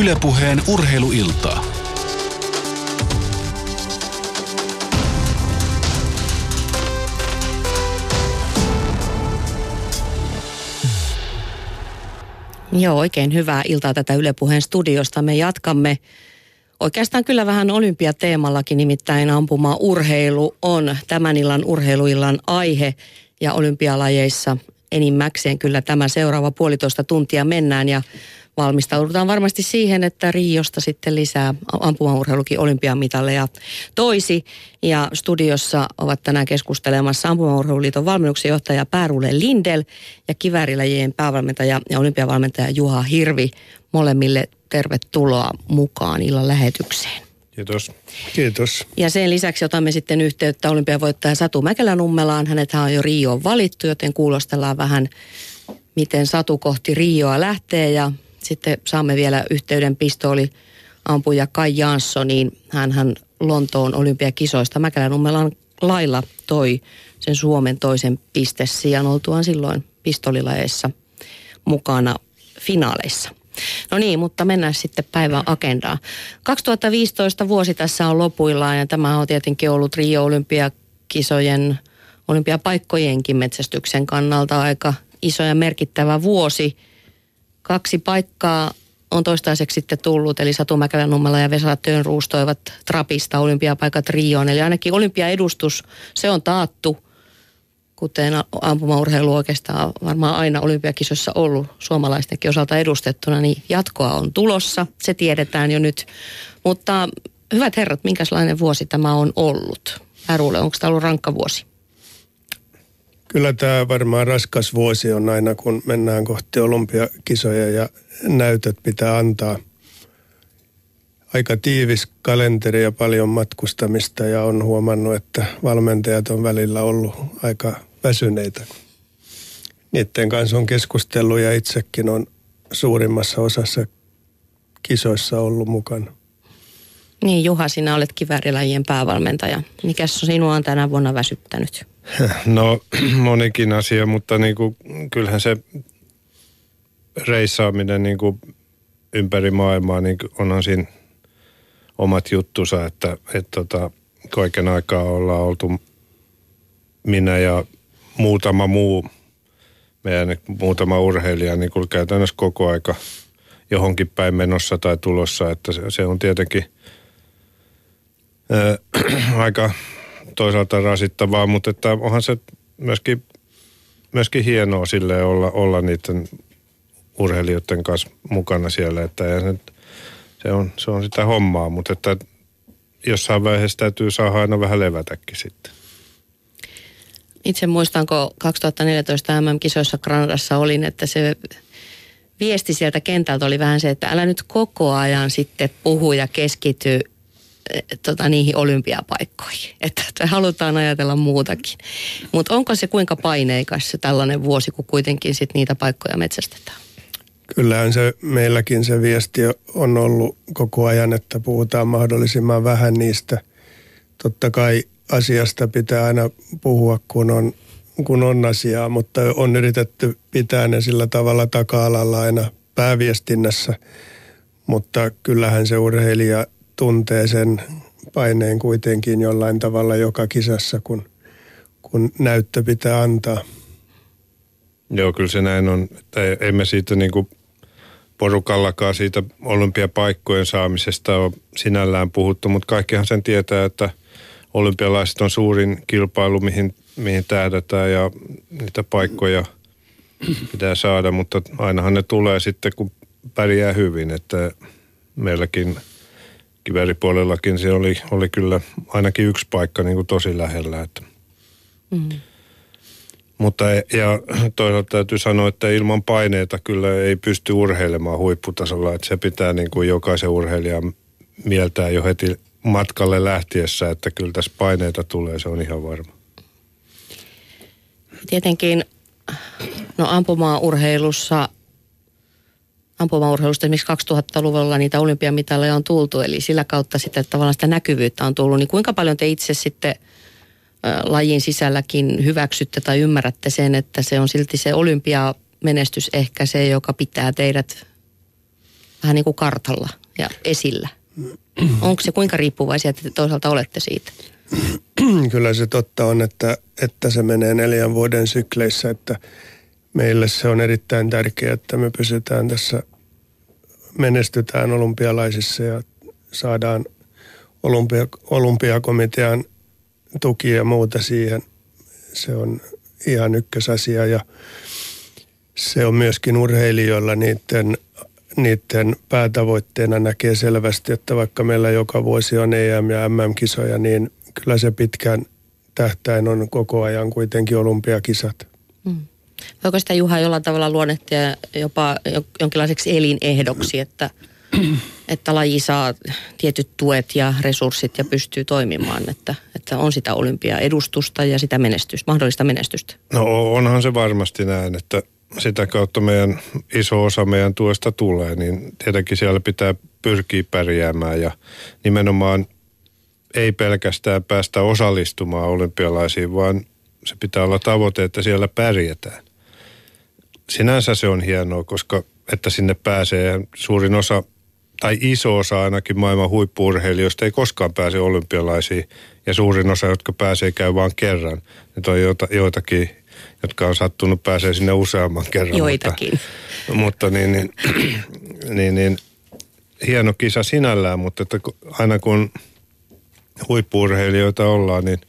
Ylepuheen urheiluiltaa. Joo, oikein hyvää iltaa tätä Yle Puheen studiosta. Me jatkamme oikeastaan kyllä vähän olympiateemallakin, nimittäin ampuma urheilu on tämän illan urheiluillan aihe ja olympialajeissa enimmäkseen kyllä tämä seuraava puolitoista tuntia mennään ja valmistaudutaan varmasti siihen, että Riosta sitten lisää ampumaurheilukin olympiamitalleja toisi. Ja studiossa ovat tänään keskustelemassa ampumaurheiluliiton valmennuksen johtaja Päärule Lindel ja kivärilajien päävalmentaja ja olympiavalmentaja Juha Hirvi. Molemmille tervetuloa mukaan illan lähetykseen. Kiitos. Kiitos. Ja sen lisäksi otamme sitten yhteyttä olympiavoittaja Satu Mäkelänummelaan. Hänet on jo Rioon valittu, joten kuulostellaan vähän, miten Satu kohti Rioa lähtee. Ja sitten saamme vielä yhteyden pistooli ampuja Kai Janssoniin. Hän, hän Lontoon olympiakisoista Mäkelänummelan lailla toi sen Suomen toisen pistesijan oltuaan silloin pistolilajeissa mukana finaaleissa. No niin, mutta mennään sitten päivän agendaan. 2015 vuosi tässä on lopuillaan ja tämä on tietenkin ollut Rio olympiakisojen, olympiapaikkojenkin metsästyksen kannalta aika iso ja merkittävä vuosi. Kaksi paikkaa on toistaiseksi sitten tullut, eli Satu Mäkelä-Nummela ja Vesa Tönruus toivat Trapista olympiapaikat Rioon. Eli ainakin olympiaedustus, se on taattu kuten ampumaurheilu oikeastaan varmaan aina olympiakisossa ollut suomalaistenkin osalta edustettuna, niin jatkoa on tulossa. Se tiedetään jo nyt. Mutta hyvät herrat, minkälainen vuosi tämä on ollut? Ärulle, onko tämä ollut rankka vuosi? Kyllä tämä varmaan raskas vuosi on aina, kun mennään kohti olympiakisoja ja näytöt pitää antaa. Aika tiivis kalenteri ja paljon matkustamista ja on huomannut, että valmentajat on välillä ollut aika väsyneitä. Niiden kanssa on keskustellut ja itsekin on suurimmassa osassa kisoissa ollut mukana. Niin Juha, sinä olet kivärilajien päävalmentaja. Mikä sinua on tänä vuonna väsyttänyt? No monikin asia, mutta niin kuin, kyllähän se reissaaminen niin kuin ympäri maailmaa, niin onhan siinä omat juttusa, että, että tota, kaiken aikaa ollaan oltu minä ja muutama muu, meidän muutama urheilija niin kuin käytännössä koko aika johonkin päin menossa tai tulossa, että se, se on tietenkin aika toisaalta rasittavaa, mutta että onhan se myöskin, myöskin hienoa sille olla, olla niiden urheilijoiden kanssa mukana siellä, että se, se, on, se on sitä hommaa, mutta että jossain vaiheessa täytyy saada aina vähän levätäkin sitten. Itse muistan, kun 2014 MM-kisoissa Granadassa olin, että se viesti sieltä kentältä oli vähän se, että älä nyt koko ajan sitten puhu ja keskity tota, niihin olympiapaikkoihin. Että, että halutaan ajatella muutakin. Mutta onko se kuinka paineikas se tällainen vuosi, kun kuitenkin sit niitä paikkoja metsästetään? Kyllähän se meilläkin se viesti on ollut koko ajan, että puhutaan mahdollisimman vähän niistä. Totta kai asiasta pitää aina puhua, kun on, kun on asiaa, mutta on yritetty pitää ne sillä tavalla taka-alalla aina pääviestinnässä. Mutta kyllähän se urheilija tuntee sen paineen kuitenkin jollain tavalla joka kisassa, kun, kun näyttö pitää antaa. Joo, kyllä se näin on. Että emme siitä niin kuin porukallakaan siitä olympiapaikkojen saamisesta ole sinällään puhuttu, mutta kaikkihan sen tietää, että – olympialaiset on suurin kilpailu, mihin, mihin tähdätään ja niitä paikkoja pitää saada, mutta ainahan ne tulee sitten, kun pärjää hyvin, että meilläkin kiveripuolellakin se oli, oli kyllä ainakin yksi paikka niin kuin tosi lähellä. Että. Mm. Mutta e, ja toisaalta täytyy sanoa, että ilman paineita kyllä ei pysty urheilemaan huipputasolla, että se pitää niin kuin jokaisen urheilijan mieltää jo heti matkalle lähtiessä, että kyllä tässä paineita tulee, se on ihan varma. Tietenkin no ampumaurheilussa ampumaurheilusta esimerkiksi 2000-luvulla niitä olympiamitaleja on tultu, eli sillä kautta sitten tavallaan sitä näkyvyyttä on tullut. Niin kuinka paljon te itse sitten lajin sisälläkin hyväksytte tai ymmärrätte sen, että se on silti se olympiamenestys ehkä se, joka pitää teidät vähän niin kuin kartalla ja esillä. Onko se kuinka riippuvaisia että te toisaalta olette siitä? Kyllä se totta on, että, että se menee neljän vuoden sykleissä, että meille se on erittäin tärkeää, että me pysytään tässä, menestytään olympialaisissa ja saadaan olympia, olympiakomitean tuki ja muuta siihen. Se on ihan ykkösasia ja se on myöskin urheilijoilla niiden, niiden päätavoitteena näkee selvästi, että vaikka meillä joka vuosi on EM- ja MM-kisoja, niin kyllä se pitkän tähtäin on koko ajan kuitenkin olympiakisat. Mm. Voiko sitä Juha jollain tavalla luonnehtia jopa jonkinlaiseksi elinehdoksi, että, että laji saa tietyt tuet ja resurssit ja pystyy toimimaan, että, että on sitä olympiaedustusta ja sitä menestystä, mahdollista menestystä? No onhan se varmasti näin, että sitä kautta meidän iso osa meidän tuesta tulee, niin tietenkin siellä pitää pyrkiä pärjäämään ja nimenomaan ei pelkästään päästä osallistumaan olympialaisiin, vaan se pitää olla tavoite, että siellä pärjätään. Sinänsä se on hienoa, koska että sinne pääsee suurin osa tai iso osa ainakin maailman huippuurheilijoista ei koskaan pääse olympialaisiin ja suurin osa, jotka pääsee, käy vain kerran. Nyt on joita, joitakin, jotka on sattunut pääsee sinne useamman kerran. Joitakin. Mutta, mutta niin, niin, niin, niin, hieno kisa sinällään, mutta että aina kun huippuurheilijoita ollaan, niin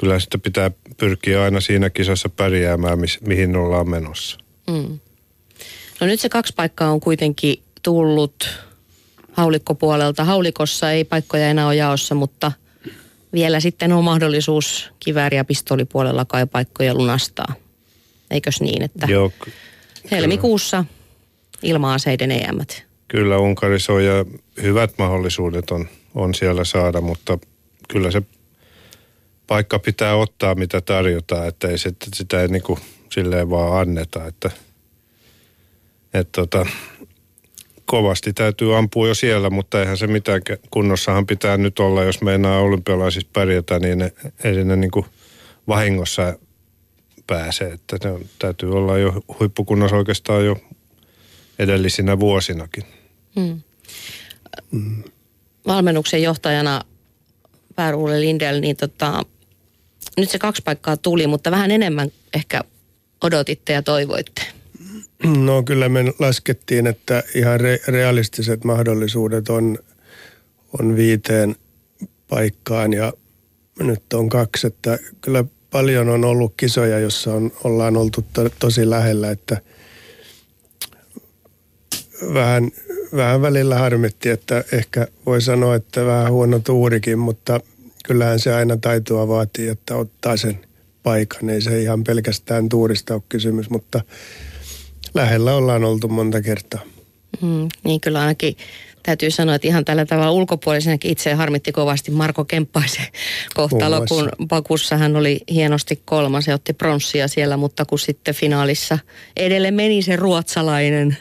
kyllä sitä pitää pyrkiä aina siinä kisassa pärjäämään, mihin ollaan menossa. Mm. No nyt se kaksi paikkaa on kuitenkin tullut haulikkopuolelta. Haulikossa ei paikkoja enää ole jaossa, mutta vielä sitten on mahdollisuus kivääri- ja pistolipuolella kai paikkoja lunastaa. Eikös niin, että Joo, helmikuussa ilma-aseiden EM. Kyllä Unkarissa on ja hyvät mahdollisuudet on, on siellä saada, mutta kyllä se paikka pitää ottaa, mitä tarjotaan, että ei sitä, sitä ei niin kuin silleen vaan anneta, että, että tota, kovasti täytyy ampua jo siellä, mutta eihän se mitään kunnossahan pitää nyt olla, jos meinaa olympialaisissa pärjätä, niin ei sinne niin kuin vahingossa pääse, että ne täytyy olla jo huippukunnossa oikeastaan jo edellisinä vuosinakin. Hmm. Valmennuksen johtajana Pär Lindell, niin tota, nyt se kaksi paikkaa tuli, mutta vähän enemmän ehkä odotitte ja toivoitte. No kyllä me laskettiin, että ihan re- realistiset mahdollisuudet on, on viiteen paikkaan ja nyt on kaksi, että kyllä paljon on ollut kisoja, jossa on, ollaan oltu to, tosi lähellä, että vähän vähän välillä harmitti, että ehkä voi sanoa, että vähän huono tuurikin, mutta kyllähän se aina taitoa vaatii, että ottaa sen paikan. Ei se ihan pelkästään tuurista ole kysymys, mutta lähellä ollaan oltu monta kertaa. Mm, niin kyllä ainakin täytyy sanoa, että ihan tällä tavalla ulkopuolisenakin itse harmitti kovasti Marko Kemppaisen kohtalo, kun Pakussa hän oli hienosti kolmas ja otti pronssia siellä, mutta kun sitten finaalissa edelleen meni se ruotsalainen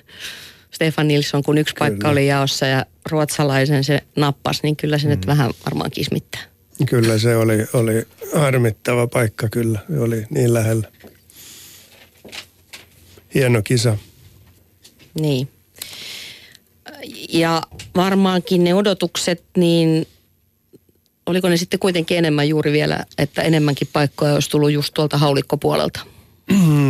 Stefan Nilsson, kun yksi kyllä. paikka oli jaossa ja ruotsalaisen se nappasi, niin kyllä se mm. nyt vähän varmaan kismittää. Kyllä se oli, oli harmittava paikka kyllä, oli niin lähellä. Hieno kisa. Niin. Ja varmaankin ne odotukset, niin oliko ne sitten kuitenkin enemmän juuri vielä, että enemmänkin paikkoja olisi tullut just tuolta haulikkopuolelta?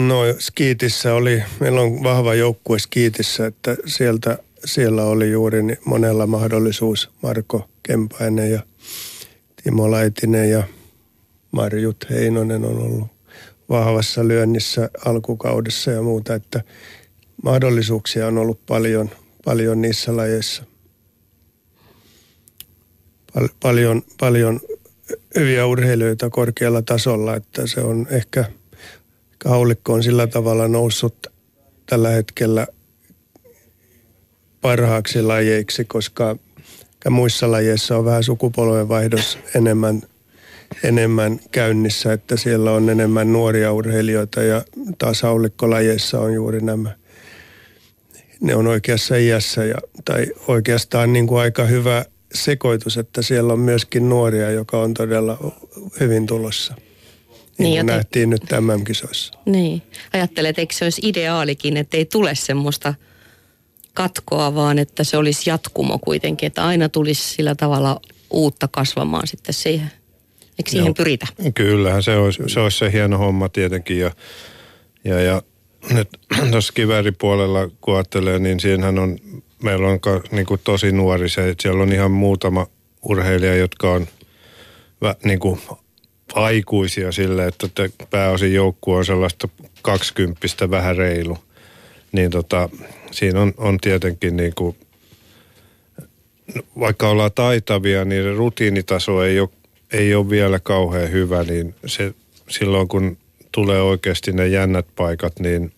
No Skiitissä oli, meillä on vahva joukkue Skiitissä, että sieltä, siellä oli juuri monella mahdollisuus. Marko Kempainen ja Timo Laitinen ja Marjut Heinonen on ollut vahvassa lyönnissä alkukaudessa ja muuta, että mahdollisuuksia on ollut paljon, paljon niissä lajeissa. Pal- paljon, paljon hyviä urheilijoita korkealla tasolla, että se on ehkä – haulikko on sillä tavalla noussut tällä hetkellä parhaaksi lajeiksi, koska muissa lajeissa on vähän sukupolvenvaihdos enemmän, enemmän käynnissä, että siellä on enemmän nuoria urheilijoita ja taas haulikkolajeissa on juuri nämä. Ne on oikeassa iässä ja, tai oikeastaan niin kuin aika hyvä sekoitus, että siellä on myöskin nuoria, joka on todella hyvin tulossa. Niin, niin joten... nähtiin nyt tämän kisoissa. Niin. Ajattelet, eikö se olisi ideaalikin, että ei tule semmoista katkoa, vaan että se olisi jatkumo kuitenkin, että aina tulisi sillä tavalla uutta kasvamaan sitten siihen. Eikö siihen Joo. pyritä? Kyllähän se olisi, se olisi se hieno homma tietenkin ja, ja, ja nyt tuossa kivääripuolella kun ajattelee, niin siinähän on, meillä on niin kuin tosi nuori se, että siellä on ihan muutama urheilija, jotka on niin kuin aikuisia sille, että pääosin joukkue on sellaista kaksikymppistä vähän reilu. Niin tota, siinä on, on tietenkin niin kuin, vaikka ollaan taitavia, niin rutiinitaso ei ole, ei ole vielä kauhean hyvä, niin se, silloin kun tulee oikeasti ne jännät paikat, niin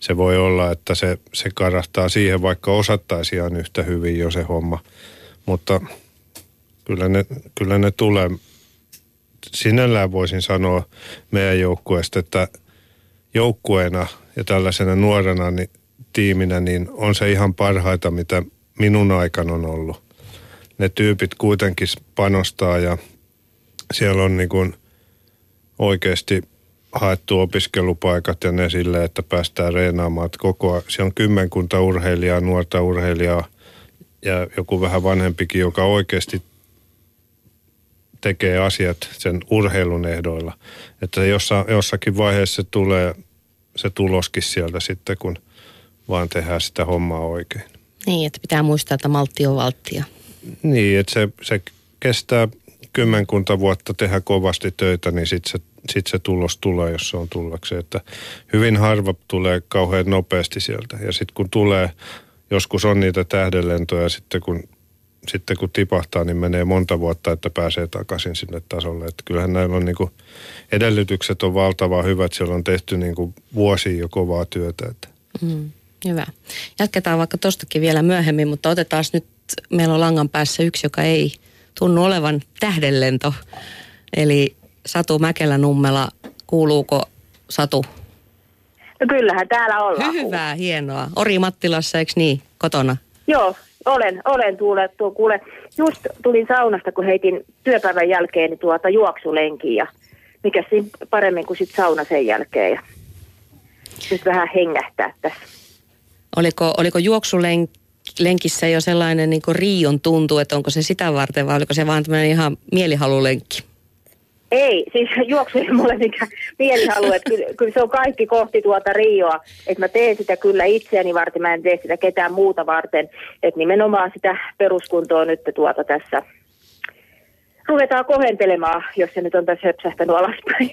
se voi olla, että se, se karahtaa siihen, vaikka osattaisi ihan yhtä hyvin jo se homma. Mutta kyllä ne, kyllä ne tulee. Sinällään voisin sanoa meidän joukkueesta, että joukkueena ja tällaisena nuorena niin, tiiminä, niin on se ihan parhaita, mitä minun aikana on ollut. Ne tyypit kuitenkin panostaa ja siellä on niin kuin oikeasti haettu opiskelupaikat ja ne sille, että päästään reenaamaan. Että koko, siellä on kymmenkunta urheilijaa, nuorta urheilijaa ja joku vähän vanhempikin, joka oikeasti tekee asiat sen urheilun ehdoilla. Että jossa, jossakin vaiheessa tulee se tuloskin sieltä sitten, kun vaan tehdään sitä hommaa oikein. Niin, että pitää muistaa, että maltti on valttia. Niin, että se, se kestää kymmenkunta vuotta tehdä kovasti töitä, niin sitten se, sit se tulos tulee, jos se on tullakseen. Että hyvin harva tulee kauhean nopeasti sieltä. Ja sitten kun tulee, joskus on niitä tähdenlentoja, sitten kun, sitten kun tipahtaa, niin menee monta vuotta, että pääsee takaisin sinne tasolle. Että kyllähän näillä on niinku, edellytykset on valtavan hyvät. Siellä on tehty niinku vuosia jo kovaa työtä. Että. Mm, hyvä. Jatketaan vaikka tostakin vielä myöhemmin, mutta otetaan nyt, meillä on langan päässä yksi, joka ei tunnu olevan tähdenlento. Eli Satu Mäkelä-Nummela, kuuluuko Satu? No kyllähän täällä ollaan. Hyvää, hienoa. Ori Mattilassa, eikö niin, kotona? Joo, olen, olen tuule, tuo, kuule, just tulin saunasta, kun heitin työpäivän jälkeen tuota juoksulenkiä ja mikä siinä paremmin kuin sit sauna sen jälkeen ja nyt vähän hengähtää tässä. Oliko, oliko juoksulenkissä jo sellainen niin riion tuntu, että onko se sitä varten vai oliko se vaan tämmöinen ihan mielihalulenkki? Ei, siis juoksu ei mulle mikään mielihalu, että kyllä, kyllä, se on kaikki kohti tuota Rioa, että mä teen sitä kyllä itseäni varten, mä en tee sitä ketään muuta varten, että nimenomaan sitä peruskuntoa nyt tuota tässä ruvetaan kohentelemaan, jos se nyt on tässä höpsähtänyt alaspäin.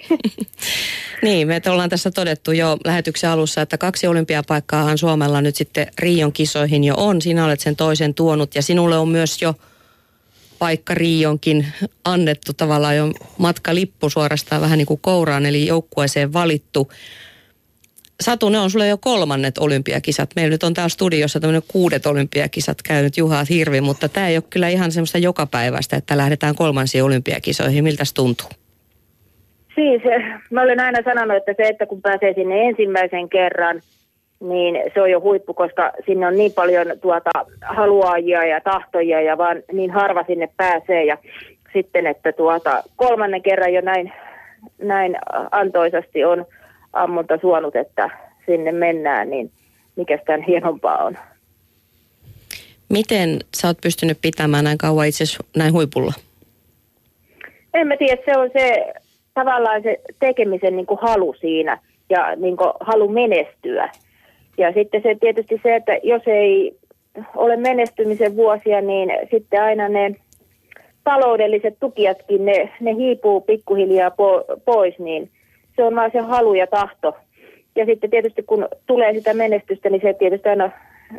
niin, me ollaan tässä todettu jo lähetyksen alussa, että kaksi olympiapaikkaahan Suomella nyt sitten Rion kisoihin jo on. Sinä olet sen toisen tuonut ja sinulle on myös jo paikka Rionkin annettu tavallaan jo matkalippu suorastaan vähän niin kuin kouraan, eli joukkueeseen valittu. Satu, ne on sulle jo kolmannet olympiakisat. Meillä nyt on täällä studiossa tämmöinen kuudet olympiakisat käynyt Juha Hirvi, mutta tämä ei ole kyllä ihan semmoista jokapäiväistä, että lähdetään kolmansiin olympiakisoihin. Miltä tuntuu? Siis, mä olen aina sanonut, että se, että kun pääsee sinne ensimmäisen kerran, niin se on jo huippu, koska sinne on niin paljon tuota haluajia ja tahtojia ja vaan niin harva sinne pääsee. Ja sitten, että tuota, kolmannen kerran jo näin, näin antoisasti on ammunta suonut, että sinne mennään, niin mikä tämän hienompaa on. Miten sä oot pystynyt pitämään näin kauan itse näin huipulla? En mä tiedä, se on se tavallaan se tekemisen niin kuin halu siinä ja niin kuin halu menestyä. Ja sitten se tietysti se, että jos ei ole menestymisen vuosia, niin sitten aina ne taloudelliset tukijatkin, ne, ne hiipuu pikkuhiljaa po, pois, niin se on vaan se halu ja tahto. Ja sitten tietysti kun tulee sitä menestystä, niin se tietysti aina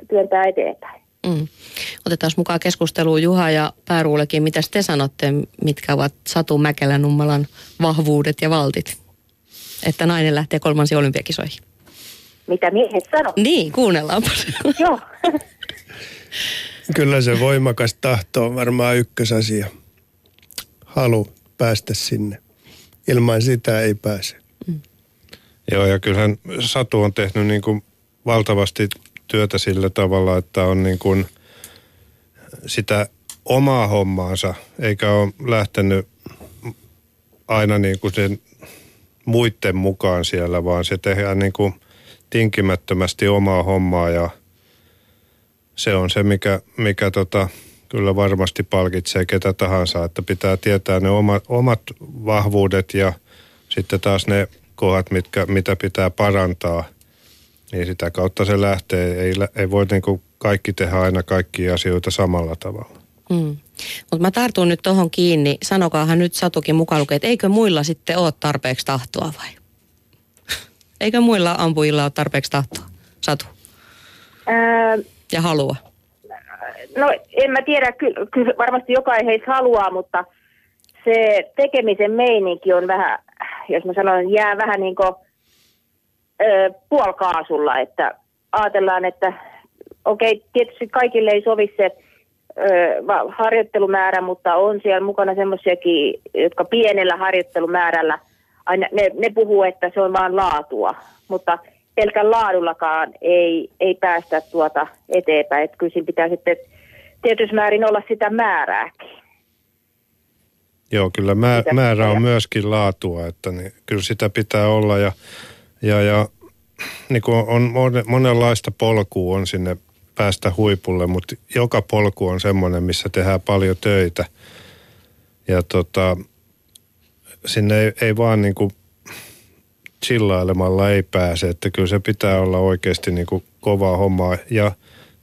työntää eteenpäin. Mm. Otetaan mukaan keskusteluun Juha ja Pääruulekin. Mitä te sanotte, mitkä ovat Satu Mäkelän nummalan vahvuudet ja valtit? Että nainen lähtee kolmansiin olympiakisoihin. Mitä miehet sanoo? Niin, kuunnellaanpa. Joo. Kyllä se voimakas tahto on varmaan ykkösasia. Halu päästä sinne. Ilman sitä ei pääse. Joo, ja kyllähän Satu on tehnyt niin kuin valtavasti työtä sillä tavalla, että on niin kuin sitä omaa hommaansa, eikä ole lähtenyt aina niin kuin sen muiden mukaan siellä, vaan se tehdään niin kuin tinkimättömästi omaa hommaa ja, se on se, mikä, mikä tota, kyllä varmasti palkitsee ketä tahansa, että pitää tietää ne omat, omat vahvuudet ja sitten taas ne kohdat, mitkä, mitä pitää parantaa, niin sitä kautta se lähtee. Ei, ei voi niin kuin kaikki tehdä aina kaikkia asioita samalla tavalla. Mm. Mutta mä tartun nyt tuohon kiinni. Sanokaahan nyt Satukin mukaan lukee, että eikö muilla sitten ole tarpeeksi tahtoa vai? eikö muilla ampujilla ole tarpeeksi tahtoa? Satu. Ää, ja halua. No en mä tiedä, kyllä, kyllä varmasti jokainen heistä haluaa, mutta se tekemisen meininki on vähän, jos mä sanon, jää vähän niin kuin ö, puolkaasulla, että ajatellaan, että okei, okay, tietysti kaikille ei sovi se ö, harjoittelumäärä, mutta on siellä mukana semmoisiakin, jotka pienellä harjoittelumäärällä, aina, ne, ne puhuu, että se on vain laatua, mutta pelkän laadullakaan ei, ei päästä tuota eteenpäin, että kyllä siinä pitää sitten tietysti määrin olla sitä määrääkin. Joo, kyllä mä, määrä on myöskin laatua, että niin, kyllä sitä pitää olla ja, ja, ja niin kuin on monenlaista polkua on sinne päästä huipulle, mutta joka polku on semmoinen, missä tehdään paljon töitä. Ja tota, sinne ei, ei vaan niin kuin chillailemalla ei pääse, että kyllä se pitää olla oikeasti niin kuin kovaa hommaa ja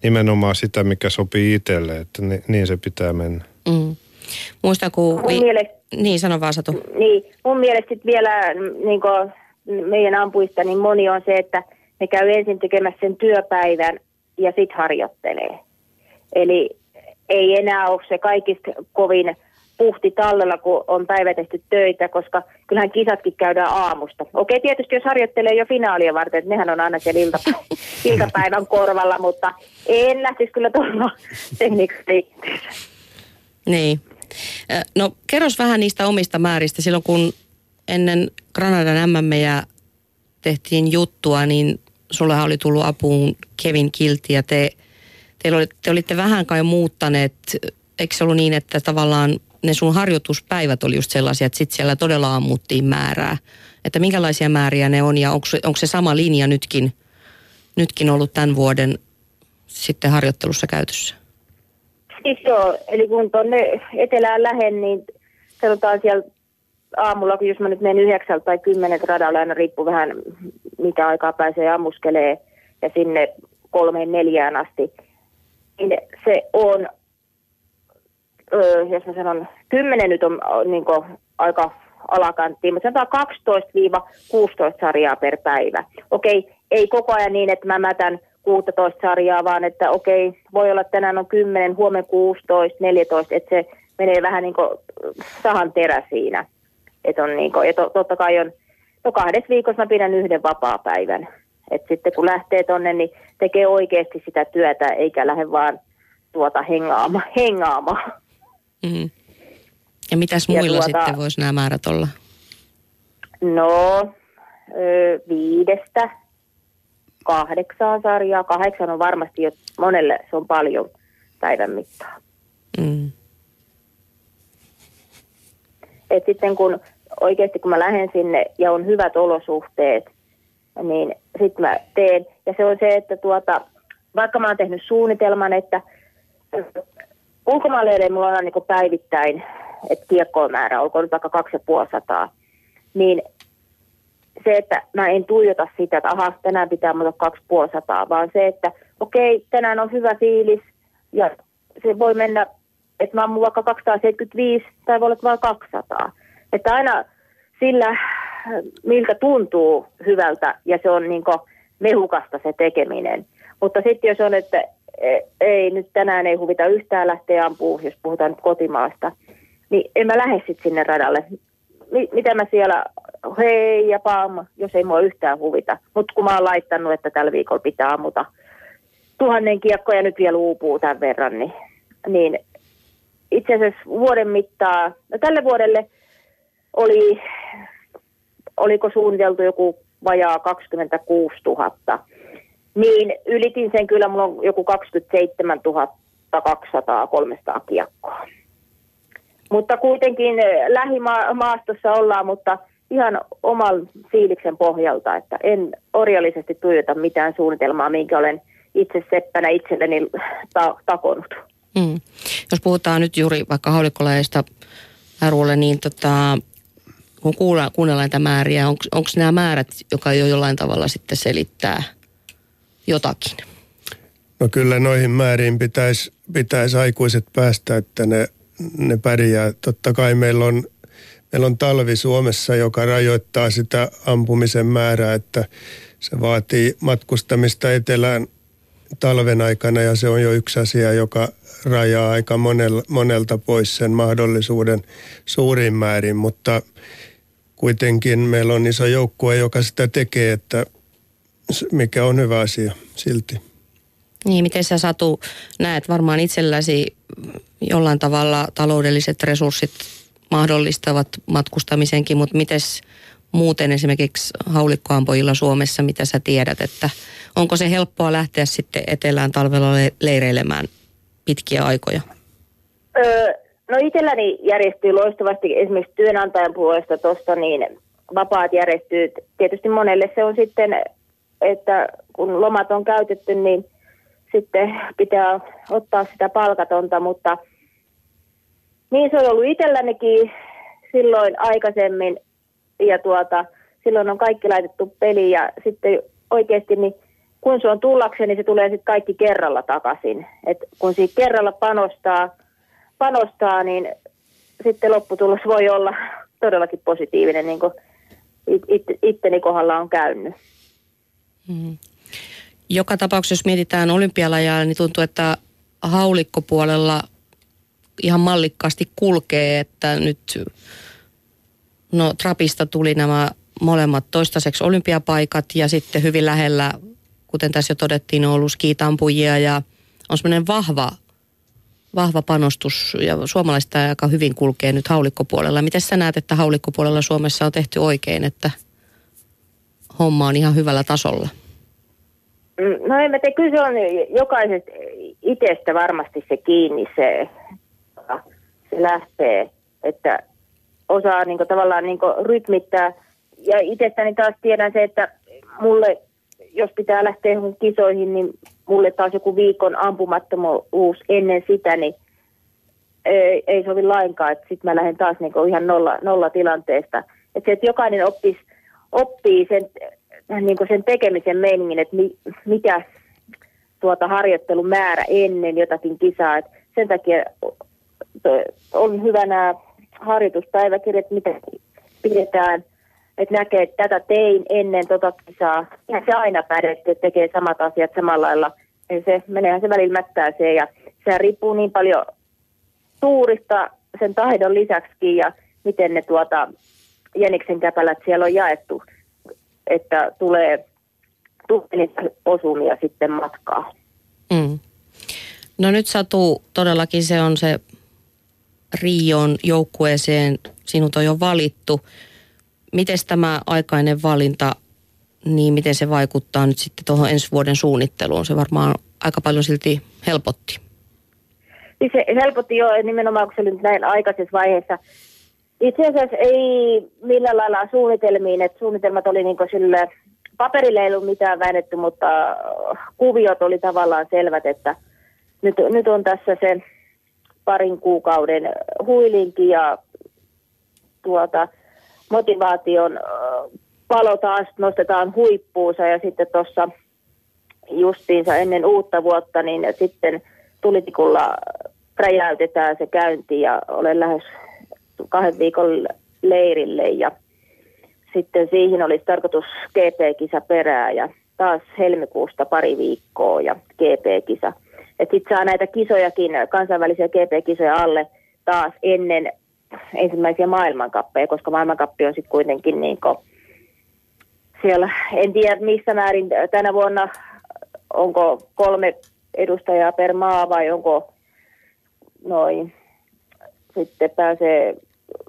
nimenomaan sitä, mikä sopii itselle, että ni, niin se pitää mennä. Mm. Muista kun... Vi... Mielestä, niin, sano vaan Satu. Niin, mun mielestä vielä niin kuin meidän ampuista, niin moni on se, että ne käy ensin tekemässä sen työpäivän ja sitten harjoittelee. Eli ei enää ole se kaikista kovin puhti tallella, kun on päivä tehty töitä, koska kyllähän kisatkin käydään aamusta. Okei, tietysti jos harjoittelee jo finaalia varten, että nehän on aina siellä iltapäivän, iltapäivän korvalla, mutta en lähtisi kyllä tuolla tekniikasti. Niin. No kerros vähän niistä omista määristä. Silloin kun ennen Granadan MM tehtiin juttua, niin sulle oli tullut apuun Kevin Kilti ja te, te, olitte, te olitte vähän kai muuttaneet, eikö se ollut niin, että tavallaan ne sun harjoituspäivät oli just sellaisia, että sitten siellä todella ammuttiin määrää. Että minkälaisia määriä ne on ja onko onko se sama linja nytkin, nytkin ollut tämän vuoden sitten harjoittelussa käytössä? Siis joo, eli kun tuonne etelään lähen, niin sanotaan siellä aamulla, kun jos mä nyt menen yhdeksältä tai kymmenen radalla, aina riippuu vähän mitä aikaa pääsee ammuskelee ja sinne kolmeen neljään asti, niin se on, öö, jos mä sanon, kymmenen nyt on niin aika alakanttiin, mutta sanotaan 12-16 sarjaa per päivä. Okei, ei koko ajan niin, että mä mätän 16 sarjaa, vaan että okei, voi olla, että tänään on 10, huomenna 16, 14, että se menee vähän niin kuin sahan terä siinä. Että on niin kuin, ja to, totta kai on, no kahdessa viikossa mä pidän yhden vapaa-päivän. Et sitten kun lähtee tonne, niin tekee oikeasti sitä työtä, eikä lähde vaan tuota hengaama, hengaamaan. Mm. Ja mitäs muilla ja tuota, sitten voisi nämä määrät olla? No, ö, viidestä kahdeksaan sarjaa. Kahdeksan on varmasti jo monelle, se on paljon päivän mittaan. Mm. Et sitten kun oikeasti kun mä lähden sinne ja on hyvät olosuhteet, niin sitten mä teen. Ja se on se, että tuota, vaikka mä oon tehnyt suunnitelman, että ulkomaille mulla on niin päivittäin, että kiekkoon määrä, olkoon nyt vaikka 2500, niin se, että mä en tuijota sitä, että aha, tänään pitää mulla 2500, vaan se, että okei, tänään on hyvä fiilis ja se voi mennä, että mä oon vaikka 275 tai voi olla vain 200. Että aina sillä, miltä tuntuu hyvältä ja se on niin mehukasta se tekeminen. Mutta sitten jos on, että e, ei nyt tänään ei huvita yhtään lähteä ampumaan, jos puhutaan nyt kotimaasta, niin en mä lähde sitten sinne radalle. mitä mä siellä, hei ja pam, jos ei mua yhtään huvita. Mutta kun mä oon laittanut, että tällä viikolla pitää ammuta tuhannen kiekkoja nyt vielä uupuu tämän verran, niin, niin itse asiassa vuoden mittaa, no tälle vuodelle oli, oliko suunniteltu joku vajaa 26 000, niin ylitin sen kyllä, mulla on joku 27 200, 300 kiekkoa. Mutta kuitenkin eh, lähimaastossa ollaan, mutta ihan oman fiiliksen pohjalta, että en orjallisesti tuijota mitään suunnitelmaa, minkä olen itse seppänä itselleni ta- takonut. Mm. Jos puhutaan nyt juuri vaikka haulikkolajeista Ruulle, niin tota, kun kuulla, kuunnellaan näitä määriä, onko nämä määrät, joka jo jollain tavalla sitten selittää jotakin? No kyllä noihin määriin pitäisi pitäis aikuiset päästä, että ne, ne pärjää. Totta kai meillä on, meillä on talvi Suomessa, joka rajoittaa sitä ampumisen määrää, että se vaatii matkustamista etelään talven aikana ja se on jo yksi asia, joka rajaa aika monel, monelta pois sen mahdollisuuden suurin määrin, mutta kuitenkin meillä on iso joukkue, joka sitä tekee, että mikä on hyvä asia silti. Niin, miten sä Satu näet varmaan itselläsi jollain tavalla taloudelliset resurssit mahdollistavat matkustamisenkin, mutta miten muuten esimerkiksi haulikkoampojilla Suomessa, mitä sä tiedät, että onko se helppoa lähteä sitten etelään talvella leireilemään pitkiä aikoja? Öö, no itselläni järjestyy loistavasti esimerkiksi työnantajan puolesta tuosta niin vapaat järjestyy. Tietysti monelle se on sitten, että kun lomat on käytetty, niin sitten pitää ottaa sitä palkatonta, mutta niin se on ollut itsellänikin silloin aikaisemmin ja tuota, silloin on kaikki laitettu peliin ja sitten oikeasti niin kun se on tullakseen, niin se tulee sitten kaikki kerralla takaisin. Et kun siitä kerralla panostaa, panostaa, niin sitten lopputulos voi olla todellakin positiivinen, niin kuin it, itteni kohdalla on käynyt. Hmm. Joka tapauksessa, jos mietitään olympialajaa, niin tuntuu, että haulikkopuolella ihan mallikkaasti kulkee, että nyt no Trapista tuli nämä molemmat toistaiseksi olympiapaikat ja sitten hyvin lähellä kuten tässä jo todettiin, on ollut skiitampujia ja on semmoinen vahva, vahva panostus ja suomalaista aika hyvin kulkee nyt haulikkopuolella. Miten sä näet, että haulikkopuolella Suomessa on tehty oikein, että homma on ihan hyvällä tasolla? Mm, no en mä tiedä, kyllä se on jokaisesta itsestä varmasti se kiinni, se, se lähtee, että osaa niin kuin, tavallaan niin kuin, rytmittää. Ja itsestäni taas tiedän se, että mulle jos pitää lähteä kisoihin, niin mulle taas joku viikon ampumattomuus ennen sitä, niin ei, ei sovi lainkaan. Sitten mä lähden taas niin ihan nolla, nolla tilanteesta. Että et jokainen oppis, oppii sen, niin sen tekemisen meiningin, että mi, mikä tuota harjoittelun määrä ennen jotakin kisaa. Et sen takia on hyvä nämä harjoituspäiväkirjat, mitä pidetään – että näkee, että tätä tein ennen tota kisaa. Ja se aina päde, että tekee samat asiat samalla lailla. Ja se meneehän se välillä mättää se ja se riippuu niin paljon tuurista sen taidon lisäksi ja miten ne tuota Jäniksen käpälät siellä on jaettu, että tulee niitä osumia sitten matkaa. Mm. No nyt Satu, todellakin se on se Rion joukkueeseen, sinut on jo valittu miten tämä aikainen valinta, niin miten se vaikuttaa nyt sitten tuohon ensi vuoden suunnitteluun? Se varmaan aika paljon silti helpotti. Siis se helpotti jo nimenomaan, kun se oli näin aikaisessa vaiheessa. Itse asiassa ei millään lailla suunnitelmiin, että suunnitelmat oli niin sille, paperille ei ollut mitään väännetty, mutta kuviot oli tavallaan selvät, että nyt, nyt on tässä se parin kuukauden huilinki ja tuota, motivaation palo taas nostetaan huippuunsa ja sitten tuossa justiinsa ennen uutta vuotta, niin sitten tulitikulla räjäytetään se käynti ja olen lähes kahden viikon leirille ja sitten siihen olisi tarkoitus GP-kisa perää ja taas helmikuusta pari viikkoa ja GP-kisa. Että sitten saa näitä kisojakin, kansainvälisiä GP-kisoja alle taas ennen ensimmäisiä maailmankappeja, koska maailmankappi on sitten kuitenkin niin kuin siellä, en tiedä missä määrin tänä vuonna, onko kolme edustajaa per maa vai onko noin, sitten pääsee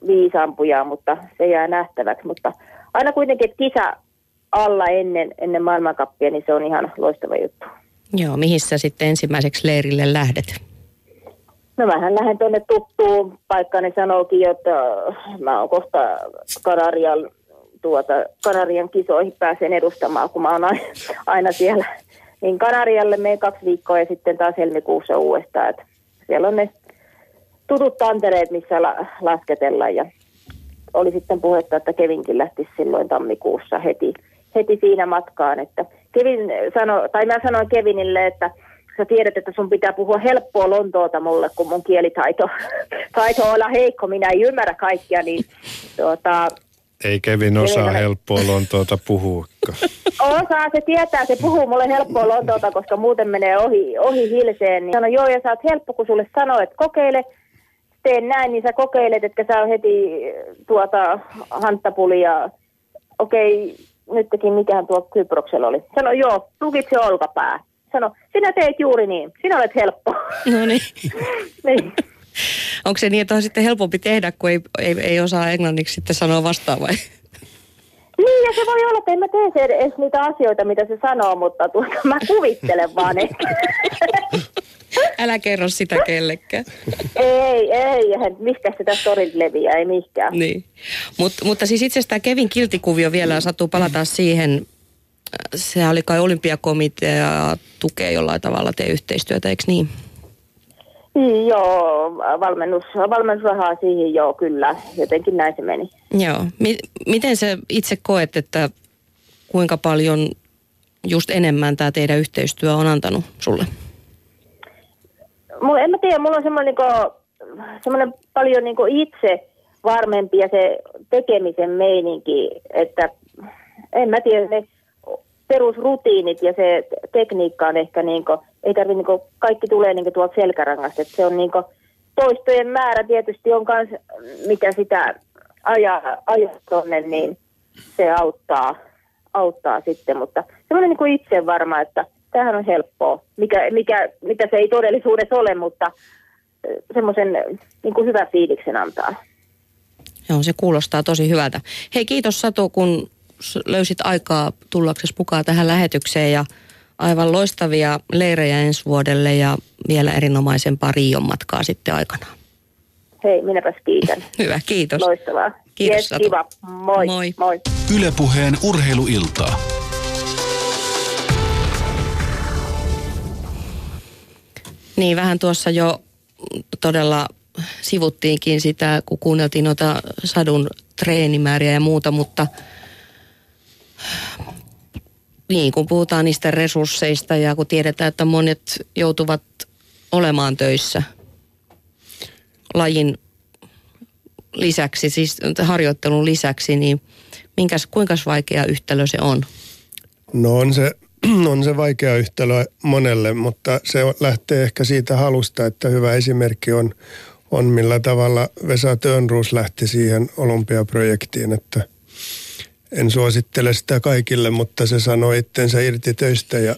viisi ampujaa, mutta se jää nähtäväksi. Mutta aina kuitenkin, kisa alla ennen, ennen maailmankappia, niin se on ihan loistava juttu. Joo, mihin sä sitten ensimmäiseksi leirille lähdet? No mähän lähden tuonne tuttuun paikkaan, ne sanookin, että mä oon kohta Kanarian, tuota, Kanarian kisoihin pääsen edustamaan, kun mä oon aina, aina siellä, niin Kanarialle me kaksi viikkoa ja sitten taas helmikuussa uudestaan. Että siellä on ne tutut tantereet, missä la- lasketellaan ja oli sitten puhetta, että Kevinkin lähti silloin tammikuussa heti, heti siinä matkaan. Että Kevin sano, tai mä sanoin Kevinille, että sä tiedät, että sun pitää puhua helppoa Lontoota mulle, kun mun kielitaito taito on olla heikko, minä ei ymmärrä kaikkia, niin tuota, Ei Kevin osaa Kevin- helppoa Lontoota puhuakaan. Osaa, se tietää, se puhuu mulle helppoa Lontoota, koska muuten menee ohi, ohi hilseen. Niin sanoi, joo, ja sä oot helppo, kun sulle sanoo, että kokeile, teen näin, niin sä kokeilet, etkä sä ole heti tuota hanttapuli ja okei, nyt tekin mikähän tuo Kyproksella oli. Sano, joo, lukitse olkapää. Sano, sinä teet juuri niin, sinä olet helppo. No niin. niin. Onko se niin, että on sitten helpompi tehdä, kun ei, ei, ei osaa englanniksi sitten sanoa vastaan vai? Niin, ja se voi olla, että en mä tee edes niitä asioita, mitä se sanoo, mutta tuota, mä kuvittelen vaan ehkä. Älä kerro sitä kellekään. ei, ei, mistä sitä storit leviää, ei mihinkään. Niin. Mut, mutta siis itse asiassa tämä Kevin kiltikuvio vielä sattuu palata siihen. Se oli kai olympiakomitea tukee jollain tavalla tee yhteistyötä, eikö niin? Niin, Joo, valmennus, valmennusrahaa siihen joo, kyllä. Jotenkin näin se meni. Joo. Mi- miten se itse koet, että kuinka paljon just enemmän tämä teidän yhteistyö on antanut sulle? Mulla, en mä tiedä, mulla on semmoinen, niinku, semmoinen paljon niinku itse varmempi ja se tekemisen meininki, että en mä tiedä, ne perusrutiinit ja se tekniikka on ehkä niinku, ei tarvi niinku, kaikki tulee niinku tuolta selkärangasta, että se on niinku, toistojen määrä tietysti on kans, mikä sitä ajaa, ajaa tonne, niin se auttaa, auttaa sitten, mutta semmoinen niin itse varma, että tämähän on helppoa, mikä, mikä, mitä se ei todellisuudessa ole, mutta semmoisen niin kuin hyvän fiiliksen antaa. Joo, se kuulostaa tosi hyvältä. Hei, kiitos Satu, kun löysit aikaa tullaksesi mukaan tähän lähetykseen ja aivan loistavia leirejä ensi vuodelle ja vielä erinomaisempaa Rion matkaa sitten aikanaan. Hei, minäpäs kiitän. Hyvä, kiitos. Loistavaa. Kiitos, Yes, Satu. kiva. Moi. Moi. Moi. Ylepuheen urheiluiltaa. Niin, vähän tuossa jo todella sivuttiinkin sitä, kun kuunneltiin noita sadun treenimääriä ja muuta, mutta niin, kun puhutaan niistä resursseista ja kun tiedetään, että monet joutuvat olemaan töissä lajin lisäksi, siis harjoittelun lisäksi, niin minkäs, kuinka vaikea yhtälö se on? No on se, on se vaikea yhtälö monelle, mutta se lähtee ehkä siitä halusta, että hyvä esimerkki on, on millä tavalla Vesa Tönruus lähti siihen olympiaprojektiin, että en suosittele sitä kaikille, mutta se sanoi itsensä irti töistä ja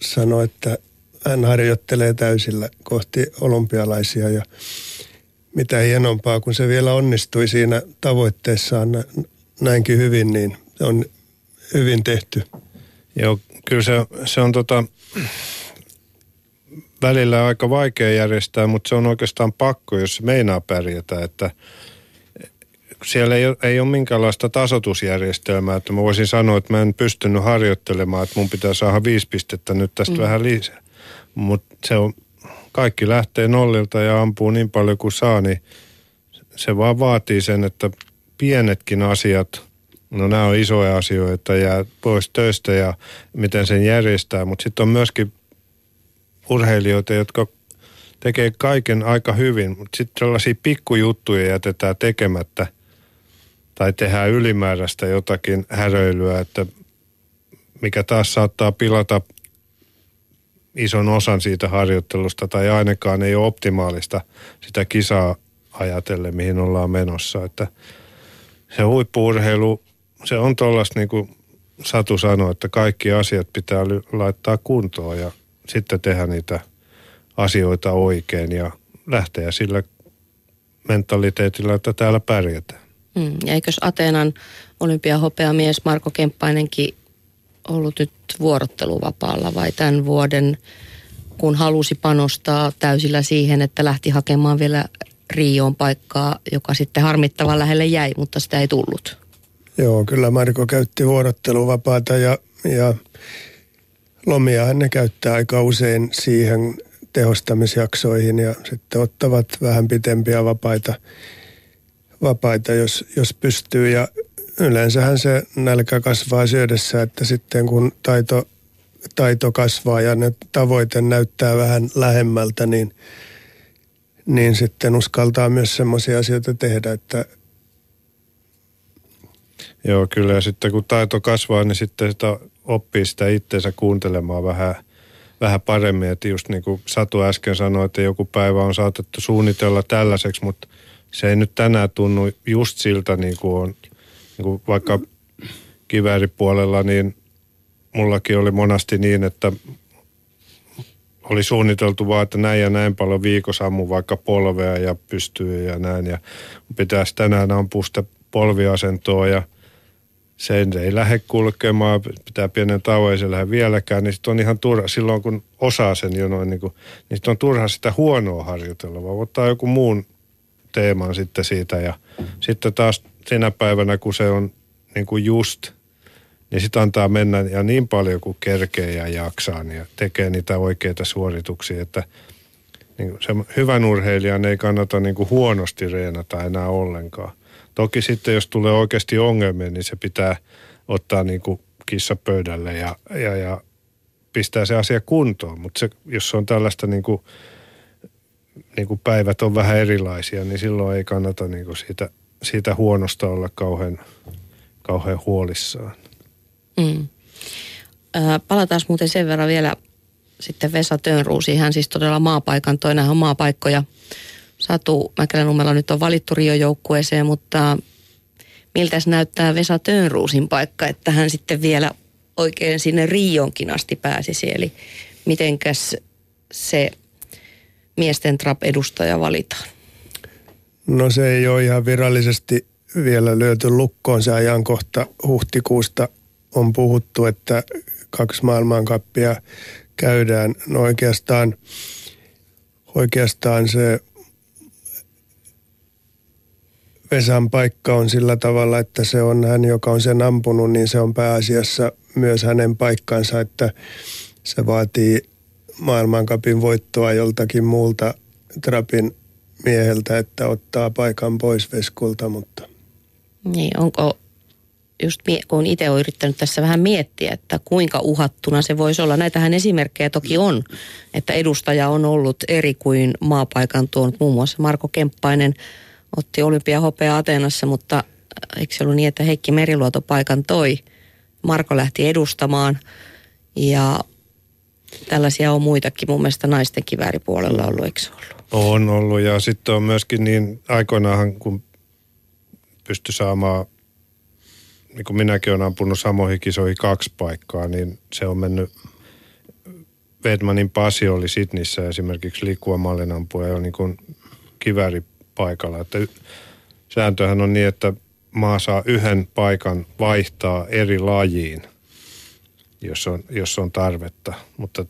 sanoi, että hän harjoittelee täysillä kohti olympialaisia ja mitä hienompaa, kun se vielä onnistui siinä tavoitteessaan nä- näinkin hyvin, niin on hyvin tehty. Joo, kyllä se, se on tota, välillä aika vaikea järjestää, mutta se on oikeastaan pakko, jos meinaa pärjätä, että siellä ei ole, ei ole minkäänlaista tasotusjärjestelmää, että mä voisin sanoa, että mä en pystynyt harjoittelemaan, että mun pitää saada viisi pistettä nyt tästä mm. vähän lisää. Mutta se on, kaikki lähtee nollilta ja ampuu niin paljon kuin saa, niin se vaan vaatii sen, että pienetkin asiat, no nämä on isoja asioita, jää pois töistä ja miten sen järjestää, mutta sitten on myöskin urheilijoita, jotka tekee kaiken aika hyvin, mutta sitten sellaisia pikkujuttuja jätetään tekemättä tai tehdään ylimääräistä jotakin häröilyä, että mikä taas saattaa pilata ison osan siitä harjoittelusta tai ainakaan ei ole optimaalista sitä kisaa ajatellen, mihin ollaan menossa. Että se huippuurheilu, se on tuollaista niin kuin Satu sanoi, että kaikki asiat pitää laittaa kuntoon ja sitten tehdä niitä asioita oikein ja lähteä sillä mentaliteetillä, että täällä pärjätään. Mm, ja eikös Ateenan olympiahopeamies Marko Kemppainenkin ollut nyt vuorotteluvapaalla vai tämän vuoden, kun halusi panostaa täysillä siihen, että lähti hakemaan vielä Rioon paikkaa, joka sitten harmittavan lähelle jäi, mutta sitä ei tullut. Joo, kyllä Marko käytti vuorotteluvapaata ja, ja lomiahan ne käyttää aika usein siihen tehostamisjaksoihin ja sitten ottavat vähän pitempiä vapaita, vapaita jos, jos pystyy. Ja yleensähän se nälkä kasvaa syödessä, että sitten kun taito, taito kasvaa ja ne tavoite näyttää vähän lähemmältä, niin, niin sitten uskaltaa myös semmoisia asioita tehdä, että Joo, kyllä. Ja sitten kun taito kasvaa, niin sitten sitä oppii sitä itseensä kuuntelemaan vähän, vähän paremmin. Että just niin kuin Satu äsken sanoi, että joku päivä on saatettu suunnitella tällaiseksi, mutta se ei nyt tänään tunnu just siltä, niin kuin on niin kuin vaikka kivääripuolella, niin mullakin oli monasti niin, että oli suunniteltu vaan, että näin ja näin paljon viikossa ammun vaikka polvea ja pystyy ja näin. Ja pitäisi tänään ampua sitä polviasentoa ja – se ei lähde kulkemaan, pitää pienen tauon, ei se lähde vieläkään, niin sitten on ihan turha, silloin kun osaa sen jo noin, niin, niin sitten on turha sitä huonoa harjoitella, vaan ottaa joku muun teeman sitten siitä ja sitten taas sinä päivänä, kun se on niin kuin just, niin sitten antaa mennä ja niin paljon kuin kerkee ja jaksaa niin tekee niitä oikeita suorituksia, että niin se hyvän urheilijan ei kannata niin kuin huonosti reenata enää ollenkaan. Toki sitten, jos tulee oikeasti ongelmia, niin se pitää ottaa niin kuin kissa pöydälle ja, ja, ja pistää se asia kuntoon. Mutta jos se on tällaista niin kuin, niin kuin päivät on vähän erilaisia, niin silloin ei kannata niin kuin siitä, siitä huonosta olla kauhean, kauhean huolissaan. Mm. Palataan muuten sen verran vielä sitten Vesa Tönruusiin. Hän siis todella maapaikan, toinenhan on maapaikkoja – Satu Mäkelänummella nyt on valittu Rio-joukkueeseen, mutta miltä se näyttää Vesa Tönruusin paikka, että hän sitten vielä oikein sinne Rionkin asti pääsisi. Eli mitenkäs se miesten trap-edustaja valitaan? No se ei ole ihan virallisesti vielä löyty lukkoon se ajankohta. Huhtikuusta on puhuttu, että kaksi maailmankappia käydään. No oikeastaan, oikeastaan se Vesan paikka on sillä tavalla, että se on hän, joka on sen ampunut, niin se on pääasiassa myös hänen paikkansa, että se vaatii maailmankapin voittoa joltakin muulta Trapin mieheltä, että ottaa paikan pois Veskulta, mutta... Niin, onko just kun itse olen yrittänyt tässä vähän miettiä, että kuinka uhattuna se voisi olla. Näitähän esimerkkejä toki on, että edustaja on ollut eri kuin maapaikan tuonut muun muassa Marko Kemppainen – otti olympiahopea Ateenassa, mutta äh, eikö se ollut niin, että Heikki Meriluoto paikan toi? Marko lähti edustamaan ja tällaisia on muitakin mun mielestä naisten kivääripuolella ollut, eikö se ollut? On ollut ja sitten on myöskin niin aikoinaan, kun pystyi saamaan, niin kuin minäkin olen ampunut samoihin kisoihin kaksi paikkaa, niin se on mennyt Vedmanin Pasi oli Sydnissä esimerkiksi liikkuva mallinampuja ja niin kuin kivääri paikalla. Että sääntöhän on niin, että maa saa yhden paikan vaihtaa eri lajiin, jos on, jos on tarvetta. Mutta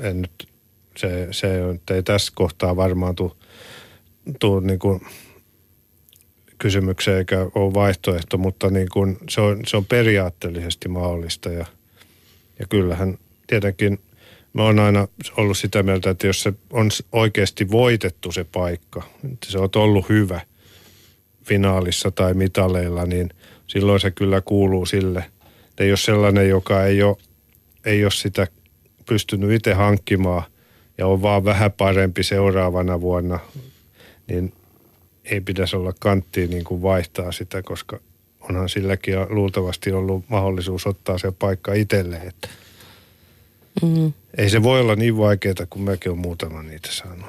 en nyt, se, se ei tässä kohtaa varmaan tule niin kysymykseen eikä ole vaihtoehto, mutta niin kuin se, on, se on periaatteellisesti mahdollista ja, ja kyllähän tietenkin mä oon aina ollut sitä mieltä, että jos se on oikeasti voitettu se paikka, että se on ollut hyvä finaalissa tai mitaleilla, niin silloin se kyllä kuuluu sille. Että jos sellainen, joka ei ole, ei ole sitä pystynyt itse hankkimaan ja on vaan vähän parempi seuraavana vuonna, niin ei pitäisi olla kanttiin niin kuin vaihtaa sitä, koska onhan silläkin luultavasti ollut mahdollisuus ottaa se paikka itselleen. Että Mm. Ei se voi olla niin vaikeaa, kun mäkin olen muutama niitä saanut.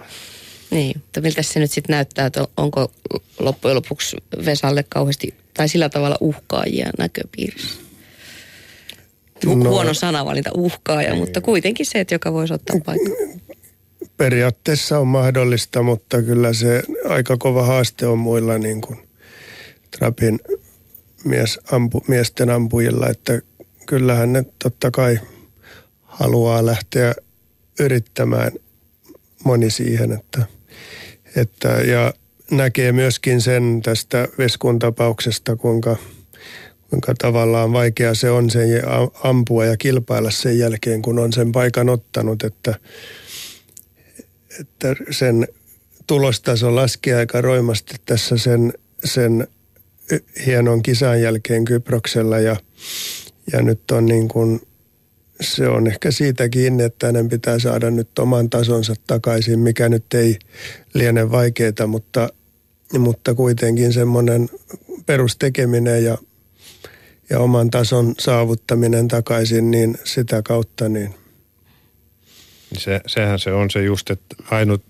Niin, mutta miltä se nyt sitten näyttää, että onko loppujen lopuksi Vesalle kauheasti tai sillä tavalla uhkaajia näköpiirissä? No, Huono sanavalinta uhkaaja, niin. mutta kuitenkin se, että joka voisi ottaa paikan. Periaatteessa on mahdollista, mutta kyllä se aika kova haaste on muilla niin kuin Trapin mies, ampu, miesten ampujilla, että kyllähän ne totta kai – haluaa lähteä yrittämään moni siihen, että, että ja näkee myöskin sen tästä Veskun tapauksesta, kuinka, kuinka tavallaan vaikea se on sen ampua ja kilpailla sen jälkeen, kun on sen paikan ottanut, että, että sen tulostaso laskee aika roimasti tässä sen, sen hienon kisan jälkeen Kyproksella ja, ja nyt on niin kuin, se on ehkä siitä kiinni, että hänen pitää saada nyt oman tasonsa takaisin, mikä nyt ei liene vaikeaa, mutta, mutta kuitenkin semmoinen perustekeminen ja, ja oman tason saavuttaminen takaisin, niin sitä kautta niin. Se, sehän se on se just, että ainut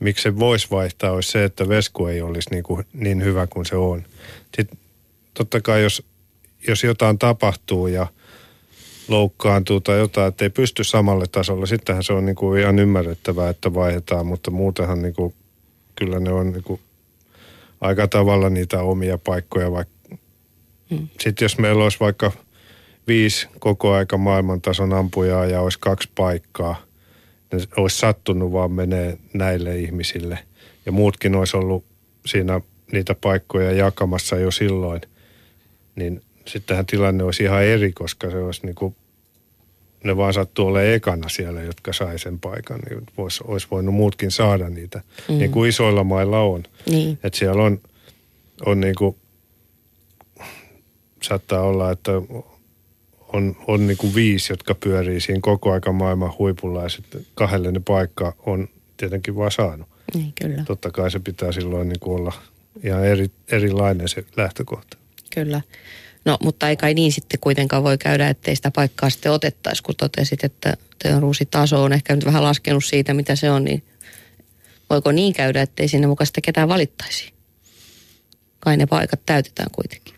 miksi se voisi vaihtaa, olisi se, että Vesku ei olisi niin, kuin niin hyvä kuin se on. Sitten totta kai jos, jos jotain tapahtuu ja loukkaantuu tai jotain, että ei pysty samalle tasolle, sittenhän se on niin kuin ihan ymmärrettävää, että vaihdetaan, mutta muutenhan niin kuin, kyllä ne on niin kuin aika tavalla niitä omia paikkoja. Vaikka. Hmm. Sitten jos meillä olisi vaikka viisi koko aika maailmantason ampujaa ja olisi kaksi paikkaa, ne olisi sattunut vaan menee näille ihmisille. Ja muutkin olisi ollut siinä niitä paikkoja jakamassa jo silloin. Niin sittenhän tilanne olisi ihan eri, koska se olisi niin kuin, ne vaan sattuu olemaan ekana siellä, jotka sai sen paikan. Niin olisi, olisi voinut muutkin saada niitä, mm. niin kuin isoilla mailla on. Niin. Että siellä on, on niin kuin, saattaa olla, että on, on niin kuin viisi, jotka pyörii siinä koko aika maailman huipulla ja sitten kahdelle ne paikka on tietenkin vaan saanut. Niin, kyllä. Totta kai se pitää silloin niin kuin olla ihan eri, erilainen se lähtökohta. Kyllä. No, mutta ei kai niin sitten kuitenkaan voi käydä, ettei sitä paikkaa sitten otettaisi, kun totesit, että teidän ruusi taso on ehkä nyt vähän laskenut siitä, mitä se on, niin voiko niin käydä, ettei sinne mukaan sitä ketään valittaisi? Kai ne paikat täytetään kuitenkin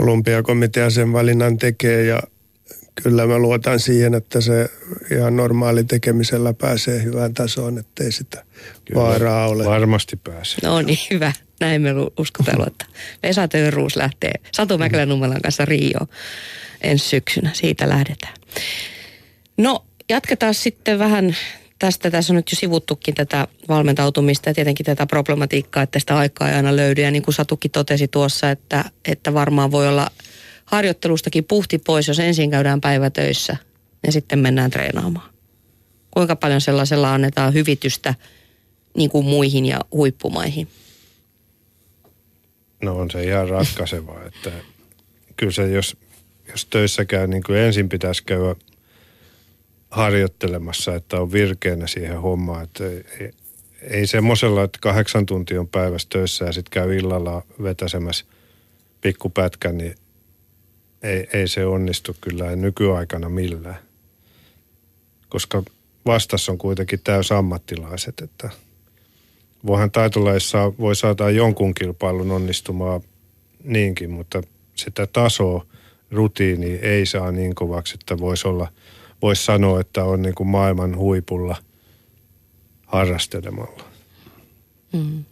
olympiakomitea sen valinnan tekee ja kyllä mä luotan siihen, että se ihan normaali tekemisellä pääsee hyvään tasoon, ettei sitä kyllä, vaaraa ole. Varmasti pääsee. No niin, hyvä. Näin me uskotellaan, että Vesa Töyruus lähtee Satu Mäkelänummelan kanssa Rio ensi syksynä. Siitä lähdetään. No, jatketaan sitten vähän tästä. Tässä on nyt jo sivuttukin tätä valmentautumista ja tietenkin tätä problematiikkaa, että sitä aikaa ei aina löydy. Ja niin kuin Satukin totesi tuossa, että, että varmaan voi olla harjoittelustakin puhti pois, jos ensin käydään päivätöissä ja sitten mennään treenaamaan. Kuinka paljon sellaisella annetaan hyvitystä niin kuin muihin ja huippumaihin? No on se ihan ratkaiseva, että kyllä se jos, jos töissä käy, niin kuin ensin pitäisi käydä harjoittelemassa, että on virkeänä siihen hommaan. Että ei, ei semmoisella, että kahdeksan tuntia on päivässä töissä ja sitten käy illalla vetäsemässä pikkupätkän, niin ei, ei se onnistu kyllä nykyaikana millään. Koska vastassa on kuitenkin täys ammattilaiset, että voihan taitolaissa voi saada jonkun kilpailun onnistumaan niinkin, mutta sitä tasoa, rutiini ei saa niin kovaksi, että voisi olla – voisi sanoa, että on niin kuin maailman huipulla harrastelemalla. Mm.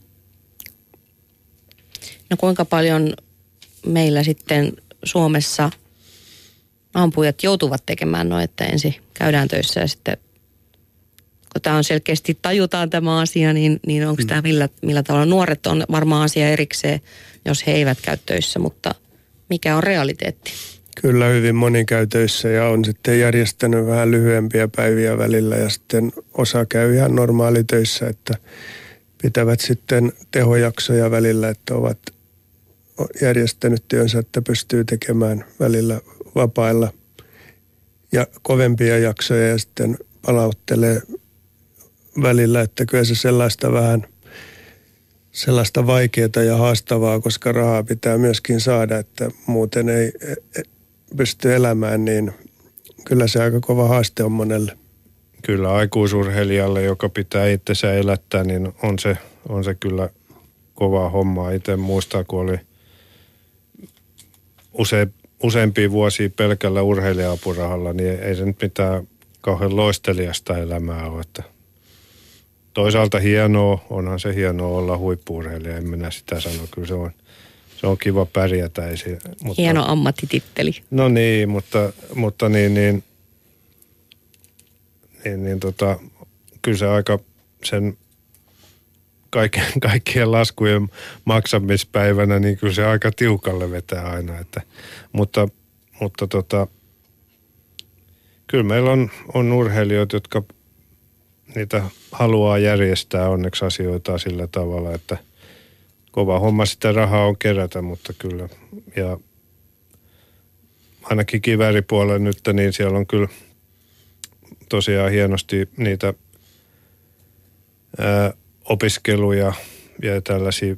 No kuinka paljon meillä sitten Suomessa ampujat joutuvat tekemään noin, että ensin käydään töissä ja sitten kun tämä on selkeästi, tajutaan tämä asia, niin, niin onko mm. tämä millä, millä tavalla? Nuoret on varmaan asia erikseen, jos he eivät käy töissä, mutta mikä on realiteetti? Kyllä hyvin monikäytöissä ja on sitten järjestänyt vähän lyhyempiä päiviä välillä ja sitten osa käy ihan normaalitöissä, että pitävät sitten tehojaksoja välillä, että ovat järjestänyt työnsä, että pystyy tekemään välillä vapailla ja kovempia jaksoja ja sitten palauttelee välillä, että kyllä se sellaista vähän sellaista vaikeaa ja haastavaa, koska rahaa pitää myöskin saada, että muuten ei, pystyy elämään, niin kyllä se aika kova haaste on monelle. Kyllä aikuisurheilijalle, joka pitää itsensä elättää, niin on se, on se kyllä kovaa hommaa. Itse muistaa, kun oli use, useampia vuosia pelkällä urheilija-apurahalla, niin ei se nyt mitään kauhean loistelijasta elämää ole. Että toisaalta hienoa, onhan se hienoa olla huippuurheilija, en minä sitä sano. Kyllä se on – se on kiva pärjätä. Ei se, mutta, Hieno ammattititteli. No niin, mutta, mutta niin, niin, niin, niin tota, kyllä se aika sen kaikkien, kaikkien laskujen maksamispäivänä, niin kyllä se aika tiukalle vetää aina. Että, mutta mutta tota, kyllä meillä on, on urheilijoita, jotka niitä haluaa järjestää onneksi asioita sillä tavalla, että kova homma sitä rahaa on kerätä, mutta kyllä. Ja ainakin kiväripuolella nyt, niin siellä on kyllä tosiaan hienosti niitä ää, opiskeluja ja tällaisia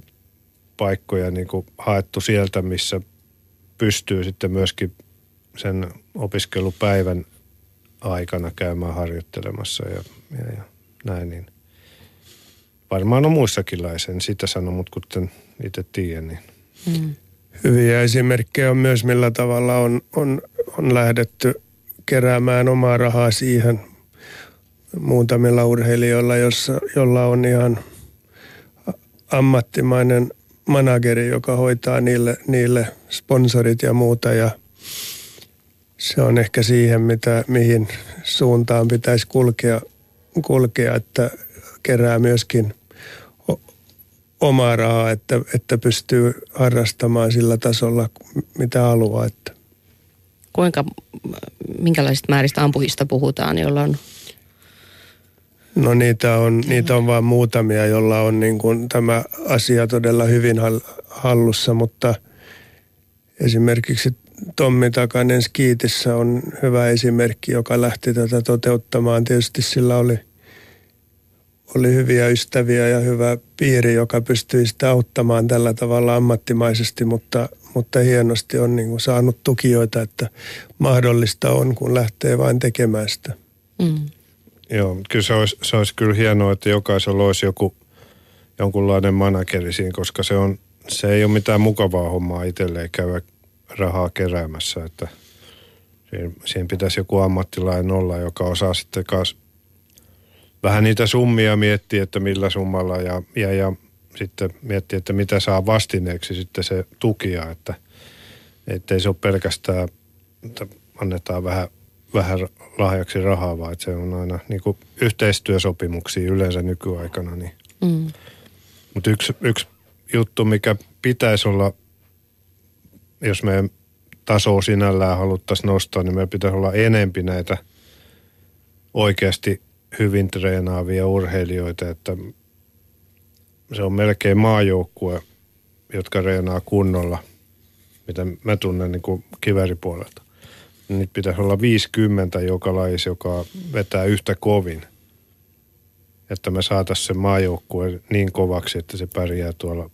paikkoja niin kuin haettu sieltä, missä pystyy sitten myöskin sen opiskelupäivän aikana käymään harjoittelemassa ja, ja, ja näin. Niin. Varmaan on muissakin laisen, sitä sano, mutta kuten itse tiedän, niin. Mm. Hyviä esimerkkejä on myös, millä tavalla on, on, on lähdetty keräämään omaa rahaa siihen muutamilla urheilijoilla, jossa, jolla on ihan ammattimainen manageri, joka hoitaa niille, niille sponsorit ja muuta ja se on ehkä siihen, mitä, mihin suuntaan pitäisi kulkea, kulkea että kerää myöskin omaa rahaa, että, että pystyy harrastamaan sillä tasolla, mitä haluaa. Että. Kuinka, minkälaisista määristä ampujista puhutaan, jolla on No niitä on, niitä on vain muutamia, jolla on niin kuin tämä asia todella hyvin hallussa, mutta esimerkiksi Tommi Takanen Skiitissä on hyvä esimerkki, joka lähti tätä toteuttamaan. Tietysti sillä oli, oli hyviä ystäviä ja hyvä piiri, joka pystyi sitä auttamaan tällä tavalla ammattimaisesti, mutta, mutta hienosti on niin kuin saanut tukijoita, että mahdollista on, kun lähtee vain tekemään sitä. Mm. Joo, kyllä se olisi, se olisi kyllä hienoa, että jokaisella olisi joku jonkunlainen manageri siinä, koska se, on, se ei ole mitään mukavaa hommaa itselleen käydä rahaa keräämässä, että siinä, siinä pitäisi joku ammattilainen olla, joka osaa sitten kanssa vähän niitä summia miettiä, että millä summalla ja, ja, ja sitten miettiä, että mitä saa vastineeksi sitten se tukia, että ei se ole pelkästään, että annetaan vähän, vähän lahjaksi rahaa, vaan että se on aina niin kuin yhteistyösopimuksia yleensä nykyaikana. Niin. Mm. Mutta yksi, yksi juttu, mikä pitäisi olla, jos me taso sinällään haluttaisiin nostaa, niin meidän pitäisi olla enempi näitä oikeasti hyvin treenaavia urheilijoita, että se on melkein maajoukkue, jotka reenaa kunnolla, mitä mä tunnen niin kuin kiveripuolelta niitä pitäisi olla 50 joka lajissa, joka vetää yhtä kovin. Että me saataisiin se maajoukkue niin kovaksi, että se pärjää tuolla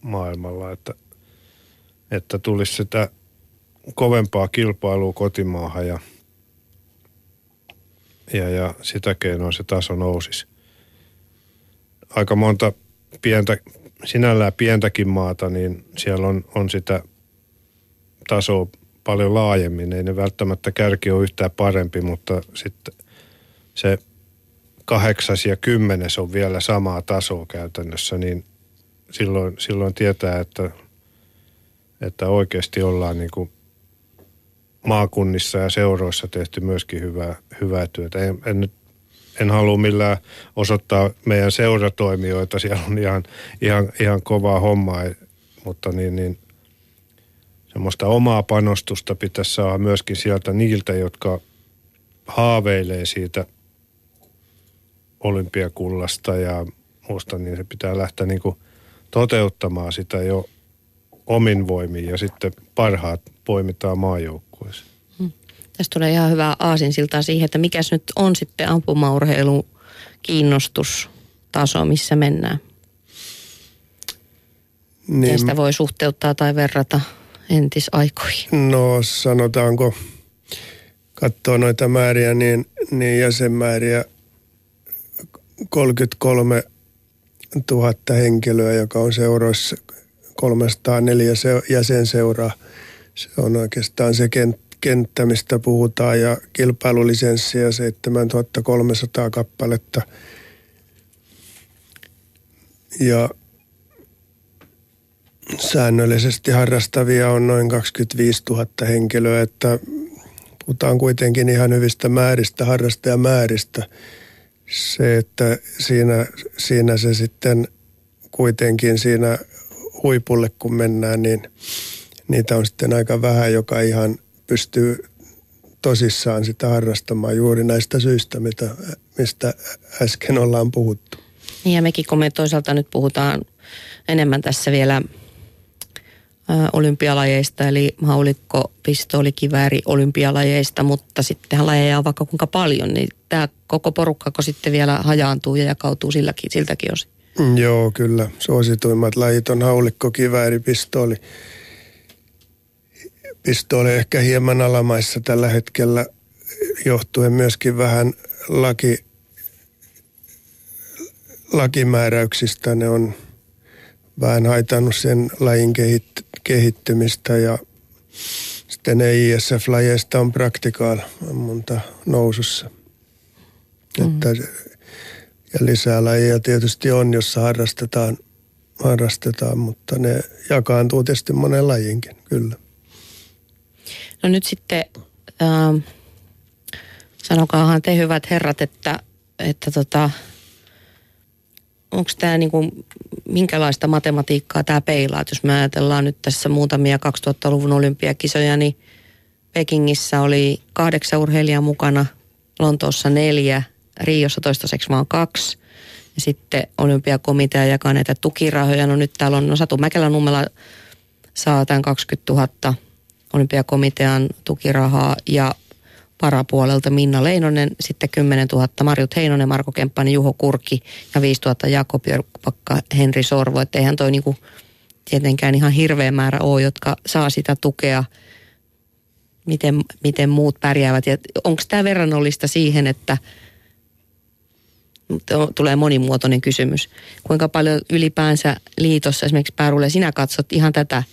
maailmalla, että, että tulisi sitä kovempaa kilpailua kotimaahan ja, ja, ja sitä keinoin se taso nousisi. Aika monta pientä, sinällään pientäkin maata, niin siellä on, on sitä tasoa paljon laajemmin. Ei ne välttämättä kärki ole yhtään parempi, mutta sitten se kahdeksas ja kymmenes on vielä samaa tasoa käytännössä, niin silloin, silloin tietää, että, että oikeasti ollaan niin kuin maakunnissa ja seuroissa tehty myöskin hyvää, hyvää työtä. En, en, nyt, en halua millään osoittaa meidän seuratoimijoita, siellä on ihan, ihan, ihan kovaa hommaa, mutta niin, niin semmoista omaa panostusta pitäisi saada myöskin sieltä niiltä, jotka haaveilee siitä olympiakullasta ja muusta, niin se pitää lähteä niin kuin toteuttamaan sitä jo omin voimiin ja sitten parhaat poimitaan maajoukkueeseen. Hmm. Tästä tulee ihan hyvä aasinsilta siihen, että mikäs nyt on sitten ampumaurheilun kiinnostustaso, missä mennään. Niin. sitä voi suhteuttaa tai verrata entisaikoihin? No sanotaanko, katsoo noita määriä, niin, niin jäsenmääriä 33 000 henkilöä, joka on seuroissa 304 jäsenseuraa. Se on oikeastaan se kenttä, mistä puhutaan ja kilpailulisenssiä 7300 kappaletta. Ja säännöllisesti harrastavia on noin 25 000 henkilöä, että puhutaan kuitenkin ihan hyvistä määristä, harrastajamääristä. Se, että siinä, siinä se sitten kuitenkin siinä huipulle kun mennään, niin niitä on sitten aika vähän, joka ihan pystyy tosissaan sitä harrastamaan juuri näistä syistä, mitä, mistä äsken ollaan puhuttu. Niin ja mekin kun me toisaalta nyt puhutaan enemmän tässä vielä olympialajeista, eli haulikko, pistooli, kivääri olympialajeista, mutta sittenhän lajeja on vaikka kuinka paljon, niin tämä koko porukkako sitten vielä hajaantuu ja jakautuu silläkin, siltäkin osin. Mm, joo, kyllä. Suosituimmat lajit on haulikko, kivääri, pistooli. Pistooli ehkä hieman alamaissa tällä hetkellä johtuen myöskin vähän laki, lakimääräyksistä. Ne on vähän haitannut sen lajin kehit, kehittymistä ja sitten ne ISF-lajeista on praktikaal monta nousussa. Mm. Että, ja lisää lajeja tietysti on, jossa harrastetaan, harrastetaan, mutta ne jakaantuu tietysti monen lajinkin, kyllä. No nyt sitten äh, sanokaahan te hyvät herrat, että, että tota, onko tämä niinku, minkälaista matematiikkaa tämä peilaa? Jos me ajatellaan nyt tässä muutamia 2000-luvun olympiakisoja, niin Pekingissä oli kahdeksan urheilijaa mukana, Lontoossa neljä, Riossa toistaiseksi vaan kaksi. Ja sitten olympiakomitea jakaa näitä tukirahoja. No nyt täällä on, no Satu Mäkelä-Nummela saa tämän 20 000 olympiakomitean tukirahaa ja parapuolelta Minna Leinonen, sitten 10 000 Marjut Heinonen, Marko Kemppainen, Juho Kurki ja 5 000 Jakob Jörpakka, Henri Sorvo. Että eihän toi niinku tietenkään ihan hirveä määrä ole, jotka saa sitä tukea, miten, miten muut pärjäävät. Onko tämä verrannollista siihen, että tulee monimuotoinen kysymys. Kuinka paljon ylipäänsä liitossa, esimerkiksi Päärulle, sinä katsot ihan tätä –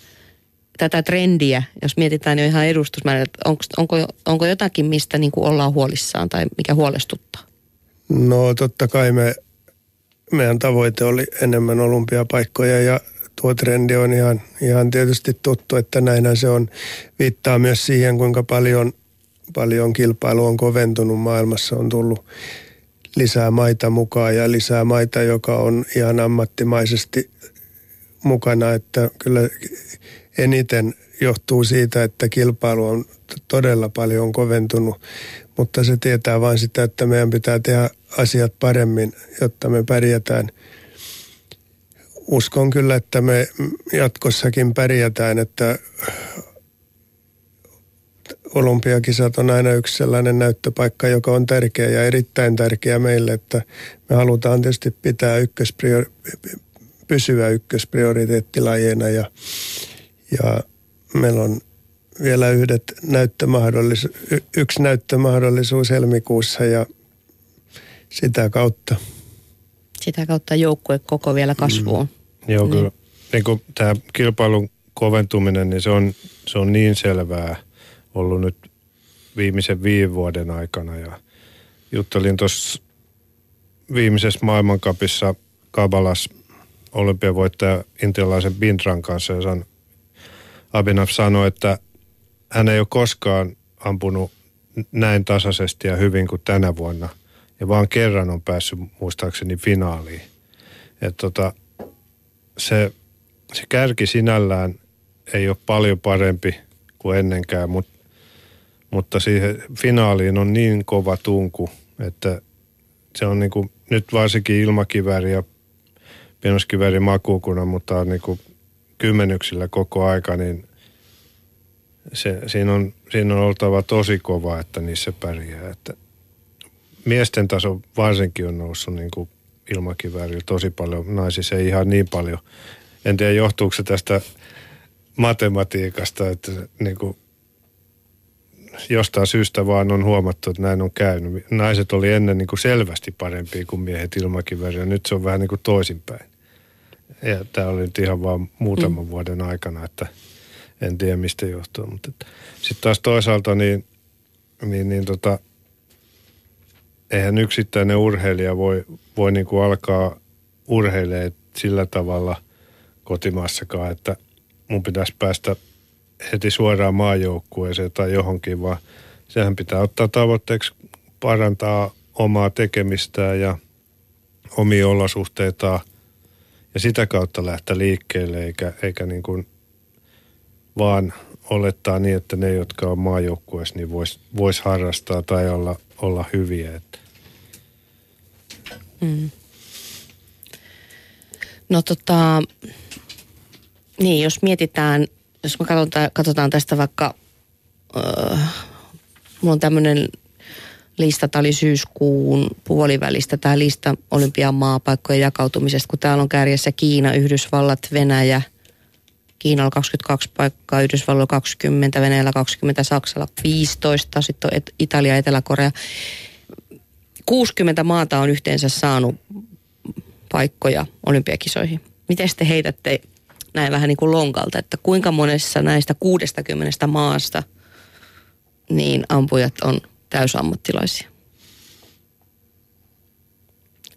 tätä trendiä, jos mietitään jo ihan edustusmäärä, että onko, onko, onko jotakin, mistä niin kuin ollaan huolissaan tai mikä huolestuttaa? No totta kai me, meidän tavoite oli enemmän olympiapaikkoja ja tuo trendi on ihan, ihan tietysti tuttu, että näinhän se on. Viittaa myös siihen, kuinka paljon, paljon kilpailu on koventunut maailmassa. On tullut lisää maita mukaan ja lisää maita, joka on ihan ammattimaisesti mukana, että kyllä eniten johtuu siitä, että kilpailu on todella paljon koventunut, mutta se tietää vain sitä, että meidän pitää tehdä asiat paremmin, jotta me pärjätään. Uskon kyllä, että me jatkossakin pärjätään, että olympiakisat on aina yksi sellainen näyttöpaikka, joka on tärkeä ja erittäin tärkeä meille, että me halutaan tietysti pitää ykköspriori- pysyä ykkösprioriteettilajeina ja ja meillä on vielä yhdet näyttömahdollisuus, yksi näyttömahdollisuus helmikuussa ja sitä kautta. Sitä kautta joukkue koko vielä kasvuun. Mm. Joo, niin. kyllä. Niin kuin tämä kilpailun koventuminen, niin se on, se on niin selvää ollut nyt viimeisen viiden vuoden aikana. Ja juttelin tuossa viimeisessä maailmankapissa Kabalas olympiavoittaja intialaisen Bindran kanssa ja sanon, Abinav sanoi, että hän ei ole koskaan ampunut näin tasaisesti ja hyvin kuin tänä vuonna. Ja vaan kerran on päässyt muistaakseni finaaliin. Et tota, se, se kärki sinällään ei ole paljon parempi kuin ennenkään, mutta, mutta siihen finaaliin on niin kova tunku, että se on niin kuin, nyt varsinkin ilmakivääri ja pienoskivääri makuukuna, mutta on niin kuin kymmenyksillä koko aika, niin se, siinä, on, siinä on oltava tosi kova, että niissä pärjää. Että miesten taso varsinkin on noussut niin kuin ilmakiväärillä tosi paljon, naisissa ei ihan niin paljon. En tiedä, johtuuko se tästä matematiikasta, että niin kuin jostain syystä vaan on huomattu, että näin on käynyt. Naiset oli ennen niin kuin selvästi parempia kuin miehet ilmakiväärillä, nyt se on vähän niin kuin toisinpäin. Ja tämä oli nyt ihan vaan muutaman mm. vuoden aikana, että en tiedä mistä johtuu. Mutta sitten taas toisaalta niin, niin, niin tota, eihän yksittäinen urheilija voi, voi niin kuin alkaa urheilemaan sillä tavalla kotimaassakaan, että mun pitäisi päästä heti suoraan maajoukkueeseen tai johonkin, vaan sehän pitää ottaa tavoitteeksi parantaa omaa tekemistään ja omia olosuhteitaan ja sitä kautta lähteä liikkeelle, eikä, eikä niin kuin vaan olettaa niin, että ne, jotka on maajoukkueessa, niin vois, vois harrastaa tai olla, olla hyviä. Että. Mm. No tota, niin jos mietitään, jos me katsotaan, katsotaan tästä vaikka, äh, mulla on tämmöinen lista, tämä oli syyskuun puolivälistä, tämä lista olympian maapaikkojen jakautumisesta, kun täällä on kärjessä Kiina, Yhdysvallat, Venäjä, Kiinalla 22 paikkaa, Yhdysvalloilla 20, Venäjällä 20, Saksalla 15, sitten on Italia, Etelä-Korea. 60 maata on yhteensä saanut paikkoja olympiakisoihin. Miten te heitätte näin vähän niin kuin lonkalta, että kuinka monessa näistä 60 maasta niin ampujat on täysammattilaisia?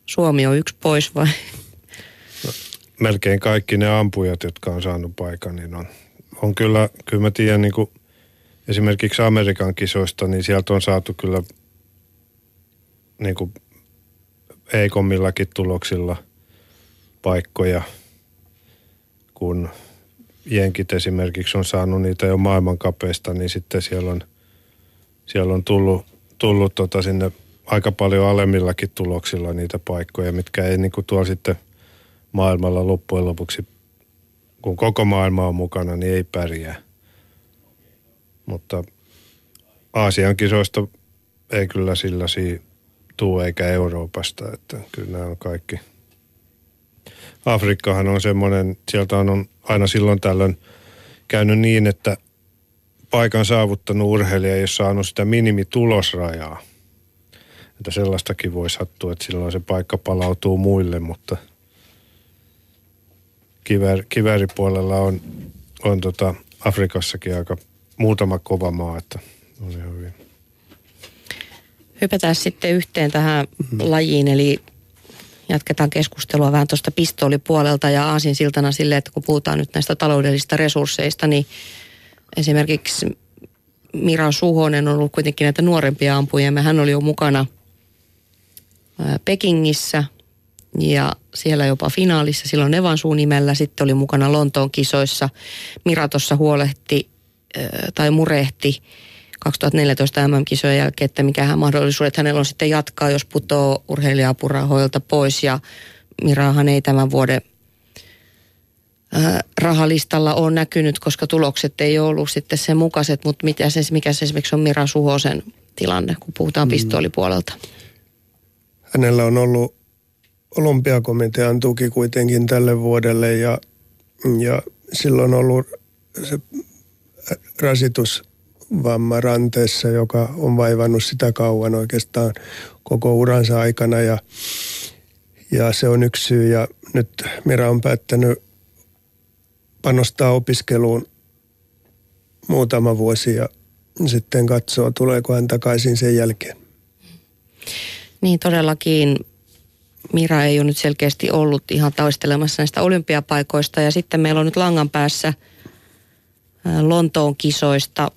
Suomi on yksi pois vai? No, melkein kaikki ne ampujat, jotka on saanut paikan, niin on, on kyllä, kyllä mä tiedän niin kuin esimerkiksi Amerikan kisoista, niin sieltä on saatu kyllä niin kuin heikommillakin tuloksilla paikkoja, kun jenkit esimerkiksi on saanut niitä jo maailmankapeista, niin sitten siellä on, siellä on tullut, tullut tota sinne aika paljon alemmillakin tuloksilla niitä paikkoja, mitkä ei niin kuin tuolla sitten maailmalla loppujen lopuksi, kun koko maailma on mukana, niin ei pärjää. Mutta Aasian kisoista ei kyllä sillä tuu eikä Euroopasta, että kyllä nämä on kaikki. Afrikkahan on semmoinen, sieltä on aina silloin tällöin käynyt niin, että paikan saavuttanut urheilija ei ole saanut sitä minimitulosrajaa. Että sellaistakin voi sattua, että silloin se paikka palautuu muille, mutta kivär, kivääripuolella on, on tota Afrikassakin aika muutama kova maa, että on ihan hyvin. Hypätään sitten yhteen tähän lajiin, eli jatketaan keskustelua vähän tuosta pistoolipuolelta ja aasin siltana sille, että kun puhutaan nyt näistä taloudellisista resursseista, niin esimerkiksi Mira Suhonen on ollut kuitenkin näitä nuorempia ampuja. Hän oli jo mukana Pekingissä ja siellä jopa finaalissa silloin Evansuun nimellä. Sitten oli mukana Lontoon kisoissa. Mira tuossa huolehti tai murehti 2014 MM-kisojen jälkeen, että mikähän mahdollisuudet hänellä on sitten jatkaa, jos putoo urheilija-apurahoilta pois. Ja Mirahan ei tämän vuoden rahalistalla on näkynyt, koska tulokset ei ole ollut sitten sen mukaiset, mutta mitä se, mikä se esimerkiksi on Mira Suhosen tilanne, kun puhutaan mm. pistoolipuolelta? Hänellä on ollut olympiakomitean tuki kuitenkin tälle vuodelle ja, ja silloin on ollut se rasitus vamma ranteessa, joka on vaivannut sitä kauan oikeastaan koko uransa aikana. Ja, ja se on yksi syy. Ja nyt Mira on päättänyt panostaa opiskeluun muutama vuosi ja sitten katsoo, tuleeko hän takaisin sen jälkeen. Niin todellakin. Mira ei ole nyt selkeästi ollut ihan taistelemassa näistä olympiapaikoista. Ja sitten meillä on nyt langan päässä Lontoon kisoista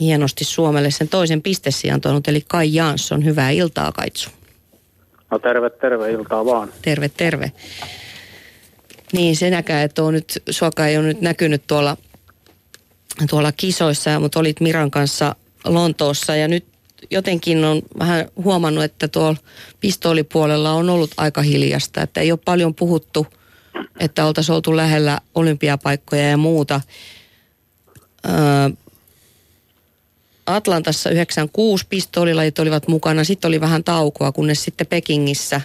hienosti Suomelle sen toisen pistessijan tuonut, eli Kai Jansson. Hyvää iltaa, Kaitsu. No terve, terve iltaa vaan. Terve, terve. Niin, senäkään, että on nyt, suoka ei ole nyt näkynyt tuolla, tuolla kisoissa, mutta olit Miran kanssa Lontoossa ja nyt jotenkin on vähän huomannut, että tuolla pistoolipuolella on ollut aika hiljasta, että ei ole paljon puhuttu, että oltaisiin oltu lähellä olympiapaikkoja ja muuta. Öö, Atlantassa 96 pistoolilajit olivat mukana, sitten oli vähän taukoa, kunnes sitten Pekingissä,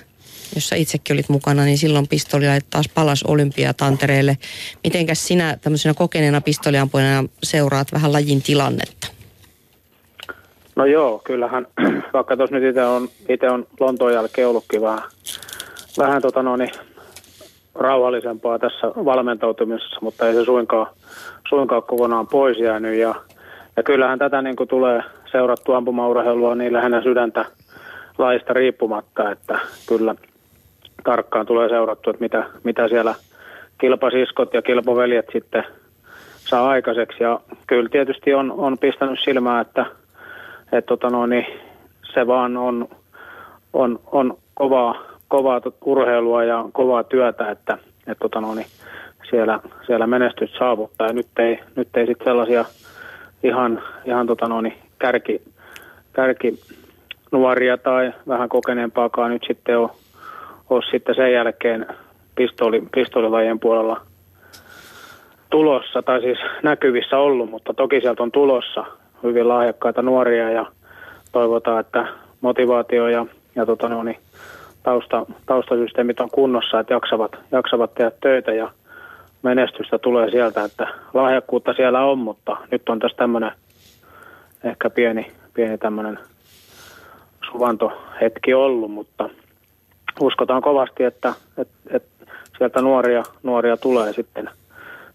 jossa itsekin olit mukana, niin silloin pistoolilajit taas palas olympiatantereelle. Mitenkäs sinä tämmöisenä kokeneena pistooliampujana seuraat vähän lajin tilannetta? No joo, kyllähän, vaikka tuossa nyt itse on, itse on Lontoon jälkeen ollutkin vähän, vähän tota no, niin, rauhallisempaa tässä valmentautumisessa, mutta ei se suinkaan, suinkaan kokonaan pois jäänyt. Ja ja kyllähän tätä niin kuin tulee seurattua ampumaurheilua niin lähinnä sydäntä laista riippumatta, että kyllä tarkkaan tulee seurattua, että mitä, mitä siellä kilpasiskot ja kilpoveljet sitten saa aikaiseksi. Ja kyllä tietysti on, on pistänyt silmää, että, että tota noin, niin se vaan on, on, on kovaa kovaa urheilua ja kovaa työtä, että, että tota no, niin siellä, siellä menestys saavuttaa. Ja nyt ei, nyt ei sitten sellaisia ihan, ihan tota no, niin kärki, kärki nuoria tai vähän kokeneempaakaan nyt sitten ole, ole sitten sen jälkeen pistoli, pistolilajien puolella tulossa, tai siis näkyvissä ollut, mutta toki sieltä on tulossa hyvin lahjakkaita nuoria ja toivotaan, että motivaatio ja, ja tota no, niin, tausta, taustasysteemit on kunnossa, että jaksavat, jaksavat tehdä töitä ja menestystä tulee sieltä, että lahjakkuutta siellä on, mutta nyt on tässä tämmöinen ehkä pieni, pieni tämmöinen suvantohetki ollut, mutta uskotaan kovasti, että, että, että sieltä nuoria, nuoria tulee sitten,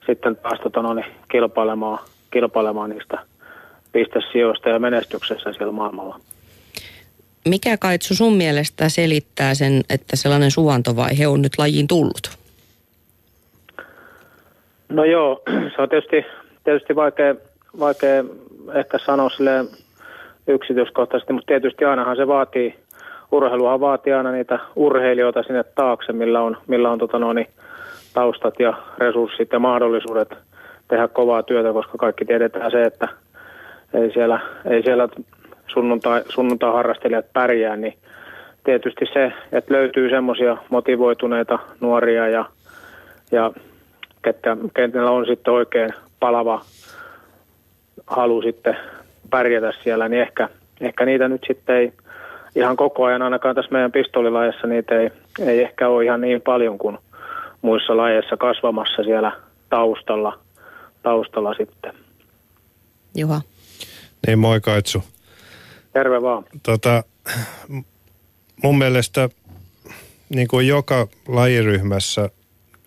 sitten taas tota, no, niin, kilpailemaan, kilpailemaan niistä pistesijoista ja menestyksessä siellä maailmalla. Mikä Kaitsu sun mielestä selittää sen, että sellainen suvantovaihe on nyt lajiin tullut? No joo, se on tietysti, tietysti vaikea, vaikea ehkä sanoa sille yksityiskohtaisesti, mutta tietysti ainahan se vaatii, urheiluhan vaatii aina niitä urheilijoita sinne taakse, millä on, millä on tota noin, taustat ja resurssit ja mahdollisuudet tehdä kovaa työtä, koska kaikki tiedetään se, että ei siellä, ei siellä sunnuntai, sunnuntai harrastelijat pärjää, niin tietysti se, että löytyy semmoisia motivoituneita nuoria ja, ja ketkä, kenellä on sitten oikein palava halu sitten pärjätä siellä, niin ehkä, ehkä niitä nyt sitten ei ihan koko ajan, ainakaan tässä meidän pistolilajassa, niitä ei, ei ehkä ole ihan niin paljon kuin muissa lajeissa kasvamassa siellä taustalla, taustalla sitten. Juha. Niin, moi Kaitsu. Terve vaan. Tota, mun mielestä niin kuin joka lajiryhmässä,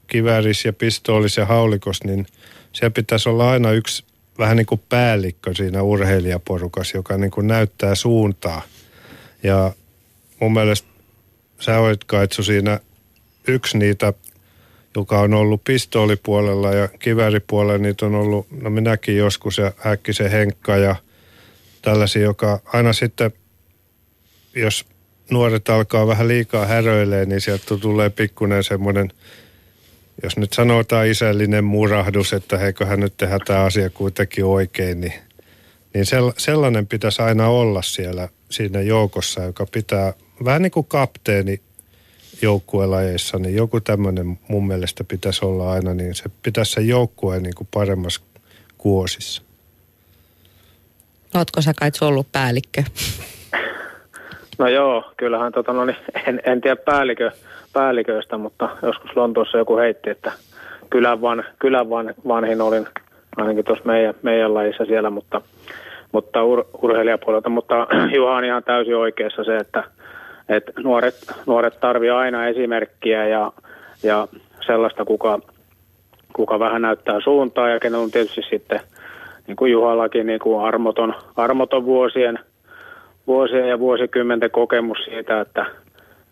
kivääris ja pistoolis ja haulikos, niin siellä pitäisi olla aina yksi vähän niin kuin päällikkö siinä urheilijaporukassa, joka niin kuin näyttää suuntaa. Ja mun mielestä sä olet Kaitsu siinä yksi niitä, joka on ollut pistoolipuolella ja kivääripuolella, niitä on ollut, no minäkin joskus ja Häkkisen Henkka ja tällaisia, joka aina sitten, jos nuoret alkaa vähän liikaa häröilee, niin sieltä tulee pikkuinen semmoinen, jos nyt sanotaan isällinen murahdus, että heiköhän nyt tehdä tämä asia kuitenkin oikein, niin, niin sellainen pitäisi aina olla siellä siinä joukossa, joka pitää vähän niin kuin kapteeni joukkuelajeissa, niin joku tämmöinen mun mielestä pitäisi olla aina, niin se pitäisi se joukkue niin kuin paremmassa kuosissa. Ootko sä kai ollut päällikkö? No joo, kyllähän tota, no niin, en, en tiedä päällikö, päälliköistä, mutta joskus Lontoossa joku heitti, että kylän, van, kylän van, vanhin olin ainakin tuossa meidän, meidän lajissa siellä, mutta, mutta ur, urheilijapuolelta. Mutta Juha on ihan täysin oikeassa se, että, että nuoret, nuoret tarvii aina esimerkkiä ja, ja sellaista, kuka, kuka vähän näyttää suuntaa ja kenellä on tietysti sitten – niin kuin Juhallakin niin kuin armoton, armoton vuosien, vuosien ja vuosikymmenten kokemus siitä, että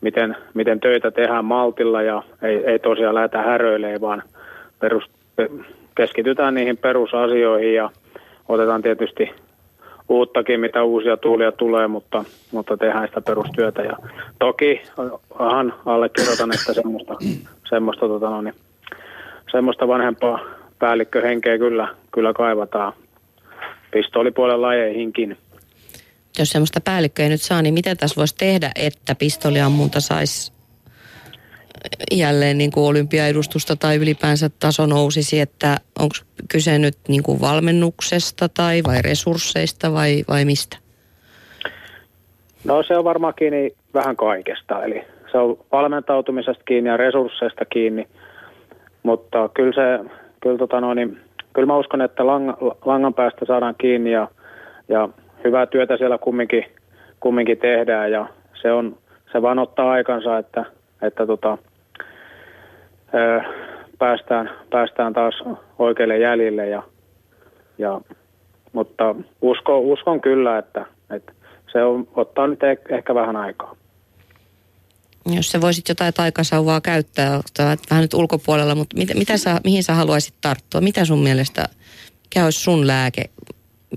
miten, miten töitä tehdään maltilla ja ei, ei tosiaan lähdetä häröilemään, vaan perus, keskitytään niihin perusasioihin ja otetaan tietysti uuttakin, mitä uusia tuulia tulee, mutta, mutta tehdään sitä perustyötä. Ja toki vähän allekirjoitan, että semmoista, semmoista, tota no, niin, semmoista vanhempaa päällikköhenkeä kyllä, kyllä kaivataan pistoolipuolen lajeihinkin. Jos semmoista päällikköä ei nyt saa, niin mitä tässä voisi tehdä, että pistoliammunta saisi jälleen niin kuin olympiaedustusta tai ylipäänsä taso nousisi, että onko kyse nyt niin kuin valmennuksesta tai vai resursseista vai, vai mistä? No se on varmaan kiinni vähän kaikesta, eli se on valmentautumisesta kiinni ja resursseista kiinni, mutta kyllä se, kyllä tota noin, niin kyllä mä uskon, että lang, langan päästä saadaan kiinni ja, ja hyvää työtä siellä kumminkin, kumminkin tehdään ja se, on, se vaan ottaa aikansa, että, että tota, ö, päästään, päästään taas oikeille jäljille ja, ja mutta uskon, uskon kyllä, että, että se on, ottaa nyt ehkä vähän aikaa. Jos sä voisit jotain taikasauvaa käyttää, vähän nyt ulkopuolella, mutta mitä, mitä sä, mihin sä haluaisit tarttua? Mitä sun mielestä, mikä olisi sun lääke?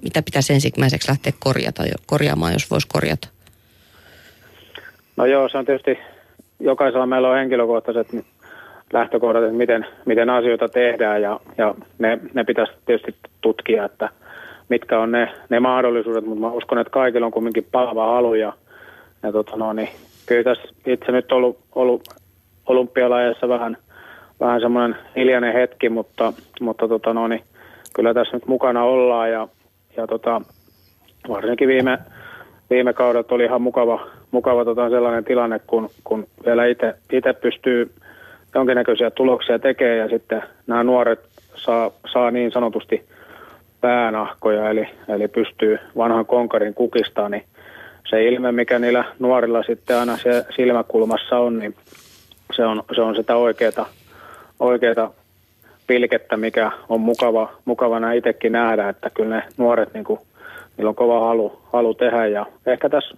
Mitä pitäisi ensimmäiseksi lähteä korjata, korjaamaan, jos voisi korjata? No joo, se on tietysti jokaisella meillä on henkilökohtaiset lähtökohdat, että miten, miten asioita tehdään ja, ja ne, ne pitäisi tietysti tutkia, että mitkä on ne, ne mahdollisuudet, mutta mä uskon, että kaikilla on kuitenkin palava halu ja, ja tota no, niin, kyllä tässä itse nyt ollut, ollut olympialajeissa vähän, vähän semmoinen hiljainen hetki, mutta, mutta tota no, niin, kyllä tässä nyt mukana ollaan ja, ja tota, varsinkin viime, viime kaudet oli ihan mukava, mukava tota sellainen tilanne, kun, kun vielä itse pystyy jonkinnäköisiä tuloksia tekemään ja sitten nämä nuoret saa, saa niin sanotusti päänahkoja, eli, eli pystyy vanhan konkarin kukistaa, niin se ilme, mikä niillä nuorilla sitten aina se silmäkulmassa on, niin se on, se on sitä oikeaa, pilkettä, mikä on mukava, mukavana itsekin nähdä, että kyllä ne nuoret, niin kuin, niillä on kova halu, halu tehdä. Ja ehkä tässä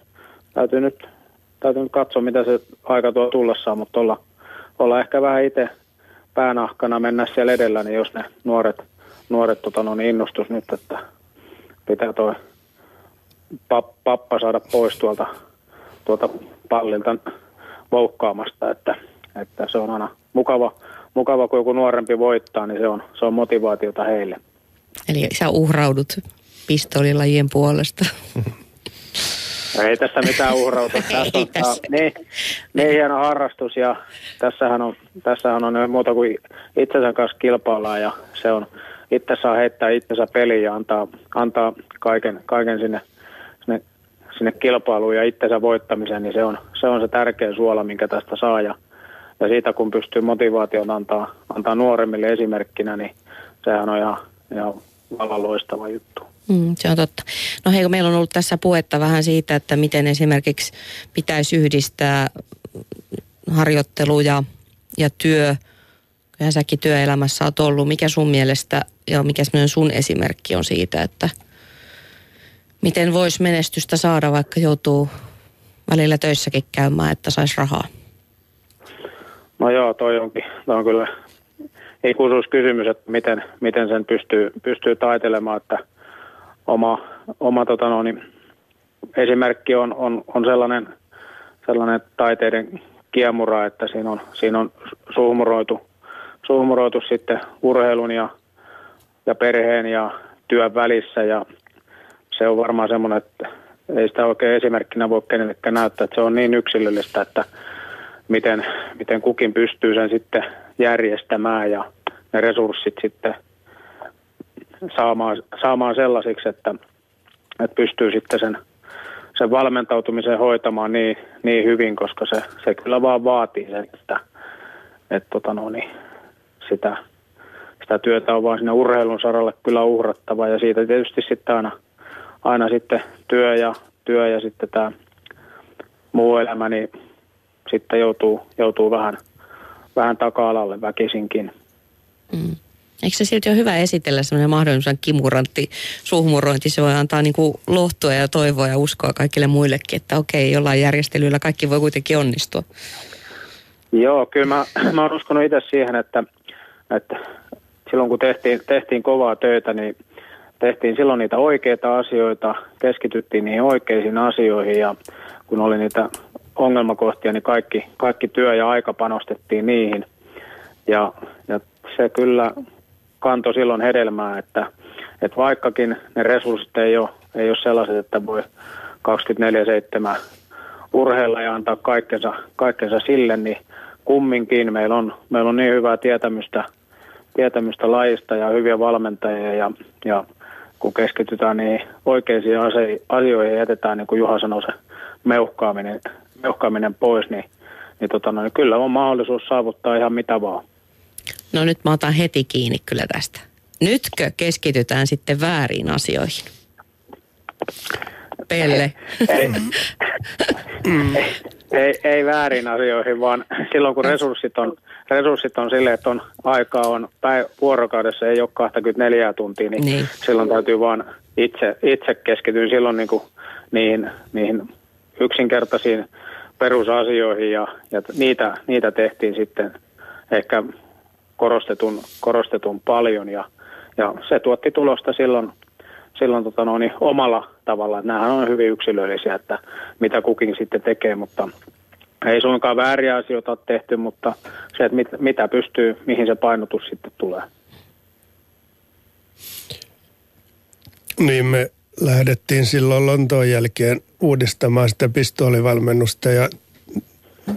täytyy nyt, täytyy nyt katsoa, mitä se aika tuo tullessaan, mutta olla, olla ehkä vähän itse päänahkana mennä siellä edellä, niin jos ne nuoret, nuoret tota, no, niin innostus nyt, että pitää toi pappa saada pois tuolta, tuolta pallilta voukkaamasta, että, että se on aina mukava, mukava, kun joku nuorempi voittaa, niin se on, se on motivaatiota heille. Eli sä uhraudut pistolilajien puolesta. Ei tässä mitään uhrauta. Tässä on tässä. Niin, niin hieno harrastus ja tässähän on, tässähän on muuta kuin itsensä kanssa kilpaillaan ja se on, itse saa heittää itsensä peliin ja antaa, antaa kaiken, kaiken sinne, sinne, sinne kilpailuun ja itsensä voittamiseen, niin se on, se on se tärkeä suola, minkä tästä saa ja, ja siitä kun pystyy motivaation antaa, antaa nuoremmille esimerkkinä, niin sehän on ihan, ihan vallan loistava juttu. Mm, se on totta. No hei, meillä on ollut tässä puhetta vähän siitä, että miten esimerkiksi pitäisi yhdistää harjoittelu ja, ja työ. Kyllähän säkin työelämässä olet ollut. Mikä sun mielestä ja mikä sun esimerkki on siitä, että miten voisi menestystä saada, vaikka joutuu välillä töissäkin käymään, että saisi rahaa? No joo, toi onkin. Toi on kyllä ikuisuuskysymys, että miten, miten sen pystyy, pystyy taitelemaan, että – oma, oma tota no, niin esimerkki on, on, on sellainen, sellainen taiteiden kiemura, että siinä on, siinä on suhmuroitu, suhmuroitu sitten urheilun ja, ja perheen ja työn välissä ja se on varmaan semmoinen, että ei sitä oikein esimerkkinä voi kenellekään näyttää, että se on niin yksilöllistä, että miten, miten kukin pystyy sen sitten järjestämään ja ne resurssit sitten – saamaan, saamaan sellaisiksi, että, että pystyy sitten sen, sen valmentautumisen hoitamaan niin, niin hyvin, koska se, se kyllä vaan vaatii sen, että, että tota no, niin sitä, sitä työtä on vaan sinne urheilun saralle kyllä uhrattava ja siitä tietysti sitten aina, aina sitten työ ja, työ ja sitten tämä muu elämä, niin sitten joutuu, joutuu vähän, vähän taka-alalle väkisinkin. Mm. Eikö se silti ole hyvä esitellä semmoinen mahdollisuuden kimurantti suhmurointi? Se voi antaa niin kuin lohtua ja toivoa ja uskoa kaikille muillekin, että okei, jollain järjestelyllä kaikki voi kuitenkin onnistua. Joo, kyllä mä, mä oon uskonut itse siihen, että, että silloin kun tehtiin, tehtiin kovaa töitä, niin tehtiin silloin niitä oikeita asioita, keskityttiin niihin oikeisiin asioihin ja kun oli niitä ongelmakohtia, niin kaikki, kaikki työ ja aika panostettiin niihin. Ja, ja se kyllä kanto silloin hedelmää, että, että vaikkakin ne resurssit ei ole, ei ole sellaiset, että voi 24-7 urheilla ja antaa kaikkensa, kaikkensa sille, niin kumminkin meillä on, meillä on niin hyvää tietämystä, tietämystä lajista ja hyviä valmentajia ja, ja kun keskitytään niin oikeisiin asioihin ja jätetään, niin kuin Juha sanoi, se meuhkaaminen, meuhkaaminen pois, niin, niin, tota, no, niin kyllä on mahdollisuus saavuttaa ihan mitä vaan. No nyt mä otan heti kiinni kyllä tästä. Nytkö keskitytään sitten väärin asioihin? Pelle. Ei, ei, ei, ei väärin asioihin, vaan silloin kun resurssit on, resurssit on silleen, että on aikaa on päiv- vuorokaudessa ei ole 24 tuntia, niin, niin. silloin täytyy vaan itse, itse keskittyä silloin niin kuin niihin, niihin yksinkertaisiin perusasioihin ja, ja niitä, niitä tehtiin sitten ehkä korostetun, korostetun paljon ja, ja se tuotti tulosta silloin, silloin tota no, niin omalla tavalla. Nämähän on hyvin yksilöllisiä, että mitä kukin sitten tekee, mutta, ei suinkaan vääriä asioita ole tehty, mutta se, että mit, mitä pystyy, mihin se painotus sitten tulee. Niin me lähdettiin silloin Lontoon jälkeen uudistamaan sitä pistoolivalmennusta ja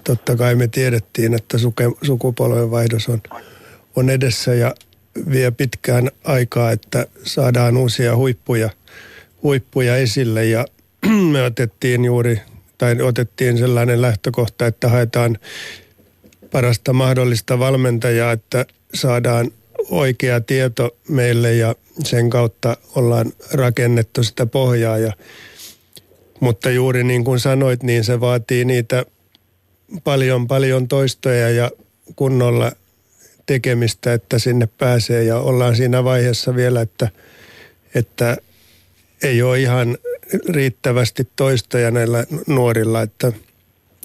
totta kai me tiedettiin, että sukupolvenvaihdos on, on edessä ja vie pitkään aikaa, että saadaan uusia huippuja, huippuja esille. Ja me otettiin juuri, tai otettiin sellainen lähtökohta, että haetaan parasta mahdollista valmentajaa, että saadaan oikea tieto meille ja sen kautta ollaan rakennettu sitä pohjaa. Ja, mutta juuri niin kuin sanoit, niin se vaatii niitä paljon paljon toistoja ja kunnolla tekemistä, että sinne pääsee ja ollaan siinä vaiheessa vielä, että, että ei ole ihan riittävästi toistoja näillä nuorilla, että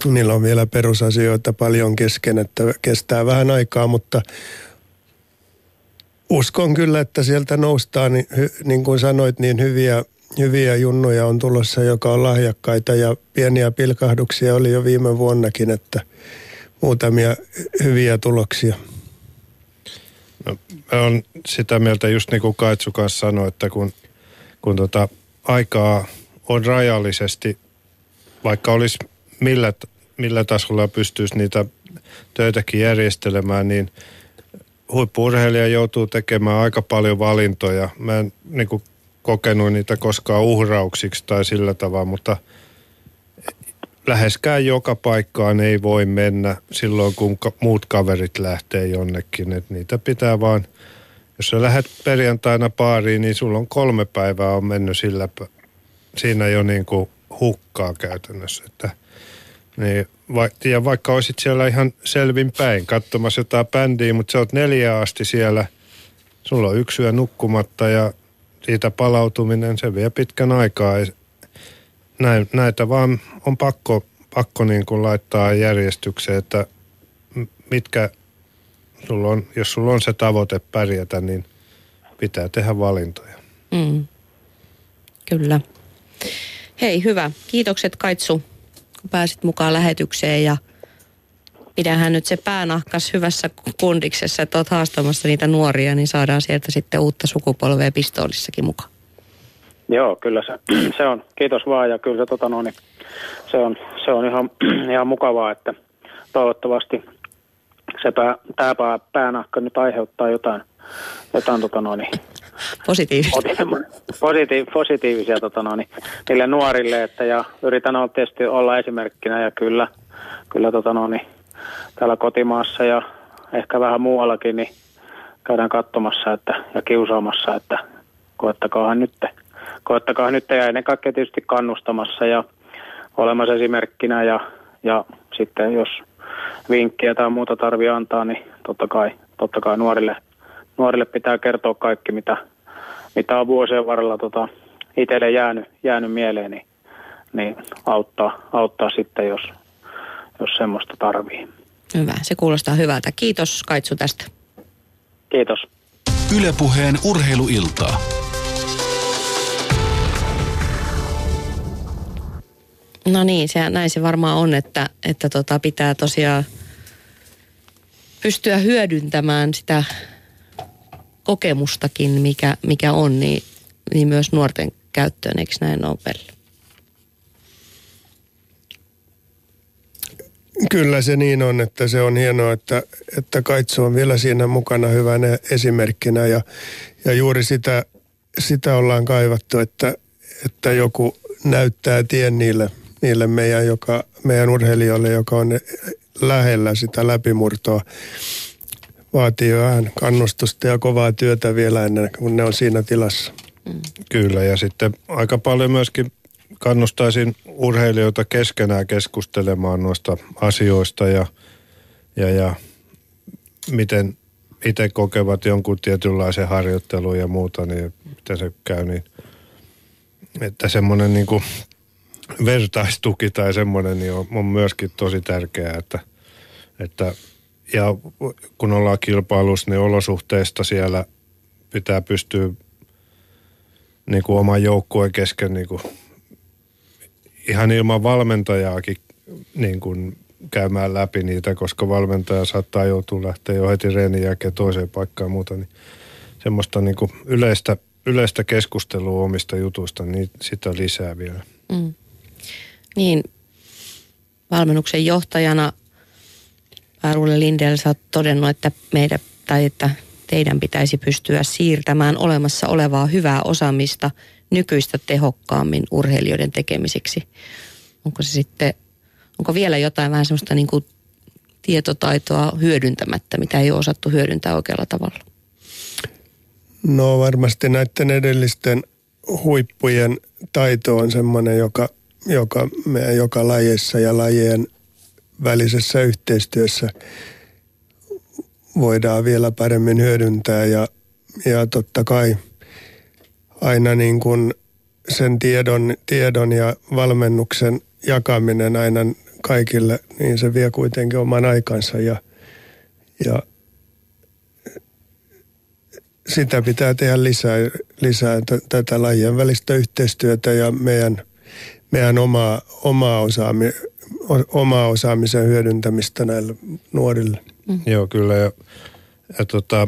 niillä on vielä perusasioita paljon kesken, että kestää vähän aikaa, mutta uskon kyllä, että sieltä noustaan, niin, niin kuin sanoit, niin hyviä, hyviä junnuja on tulossa, joka on lahjakkaita ja pieniä pilkahduksia oli jo viime vuonnakin, että muutamia hyviä tuloksia. No, mä on sitä mieltä, just niin kuin Kaitsu kanssa sanoi, että kun, kun tota aikaa on rajallisesti, vaikka olisi millä, millä tasolla pystyisi niitä töitäkin järjestelemään, niin huippuurheilija joutuu tekemään aika paljon valintoja. Mä en niin kuin, kokenut niitä koskaan uhrauksiksi tai sillä tavalla, mutta läheskään joka paikkaan ei voi mennä silloin, kun muut kaverit lähtee jonnekin. Et niitä pitää vaan, jos sä lähdet perjantaina baariin, niin sulla on kolme päivää on mennyt sillä, siinä jo niin kuin hukkaa käytännössä. Että, niin, ja vaikka olisit siellä ihan selvin päin katsomassa jotain bändiä, mutta sä oot neljä asti siellä, sulla on yksi yö nukkumatta ja siitä palautuminen, se vie pitkän aikaa. Näitä vaan on pakko, pakko niin kuin laittaa järjestykseen, että mitkä sulla on, jos sulla on se tavoite pärjätä, niin pitää tehdä valintoja. Mm. Kyllä. Hei, hyvä. Kiitokset Kaitsu, kun pääsit mukaan lähetykseen ja pidähän nyt se päänahkas hyvässä kundiksessa, että olet haastamassa niitä nuoria, niin saadaan sieltä sitten uutta sukupolvea pistoolissakin mukaan. Joo, kyllä se, se on. Kiitos vaan ja kyllä se, tota no, niin, se on, se on ihan, ihan mukavaa, että toivottavasti se pää, tämä pää, päänahka nyt aiheuttaa jotain, jotain tota no, niin, Positiivista. Positiiv- positiivisia tota no, niin, niille nuorille, että ja yritän olla tietysti olla esimerkkinä ja kyllä, kyllä tota no, niin, täällä kotimaassa ja ehkä vähän muuallakin, niin käydään katsomassa että, ja kiusaamassa, että koettakaahan nyt, koettakaa nyt ja ennen kaikkea tietysti kannustamassa ja olemassa esimerkkinä ja, ja sitten jos vinkkiä tai muuta tarvii antaa, niin totta kai, totta kai nuorille, nuorille pitää kertoa kaikki, mitä, mitä on vuosien varrella tota, itselle jäänyt, jäänyt mieleen, niin, niin auttaa, auttaa sitten, jos, jos semmoista tarvii. Hyvä, se kuulostaa hyvältä. Kiitos Kaitsu tästä. Kiitos. Ylepuheen urheiluiltaa. No niin, se, näin se varmaan on, että, että tota pitää tosiaan pystyä hyödyntämään sitä kokemustakin, mikä, mikä on, niin, niin myös nuorten käyttöön, eikö näin ole Kyllä se niin on, että se on hienoa, että, että Kaitsu on vielä siinä mukana hyvänä esimerkkinä ja, ja juuri sitä, sitä ollaan kaivattu, että, että joku näyttää tien niille, niille meidän, joka, meidän urheilijoille, joka on lähellä sitä läpimurtoa. Vaatii vähän kannustusta ja kovaa työtä vielä ennen kuin ne on siinä tilassa. Mm. Kyllä ja sitten aika paljon myöskin kannustaisin urheilijoita keskenään keskustelemaan noista asioista ja, ja, ja miten itse kokevat jonkun tietynlaisen harjoittelun ja muuta, niin miten se käy, niin että semmoinen niin kuin vertaistuki tai semmoinen niin on, on myöskin tosi tärkeää, että, että ja kun ollaan kilpailussa, niin olosuhteista siellä pitää pystyä niin kuin oman joukkueen kesken niin kuin ihan ilman valmentajaakin niin kuin käymään läpi niitä, koska valmentaja saattaa joutua lähteä jo heti reenin jälkeen toiseen paikkaan ja muuta, niin semmoista niin kuin yleistä, yleistä keskustelua omista jutuista, niin sitä lisää vielä. Mm. Niin, valmennuksen johtajana Arule Lindell, sä oot todennut, että meidän, tai että teidän pitäisi pystyä siirtämään olemassa olevaa hyvää osaamista nykyistä tehokkaammin urheilijoiden tekemiseksi. Onko se sitten, onko vielä jotain vähän semmoista niin kuin tietotaitoa hyödyntämättä, mitä ei ole osattu hyödyntää oikealla tavalla? No varmasti näiden edellisten huippujen taito on semmoinen, joka, joka meidän joka lajeissa ja lajien välisessä yhteistyössä voidaan vielä paremmin hyödyntää. Ja, ja totta kai aina niin kuin sen tiedon, tiedon ja valmennuksen jakaminen aina kaikille, niin se vie kuitenkin oman aikansa. Ja, ja sitä pitää tehdä lisää, lisää t- tätä lajien välistä yhteistyötä ja meidän, meidän omaa, omaa, osaami, omaa osaamisen hyödyntämistä näille nuorille. Mm. Joo, kyllä. Ja, ja tota,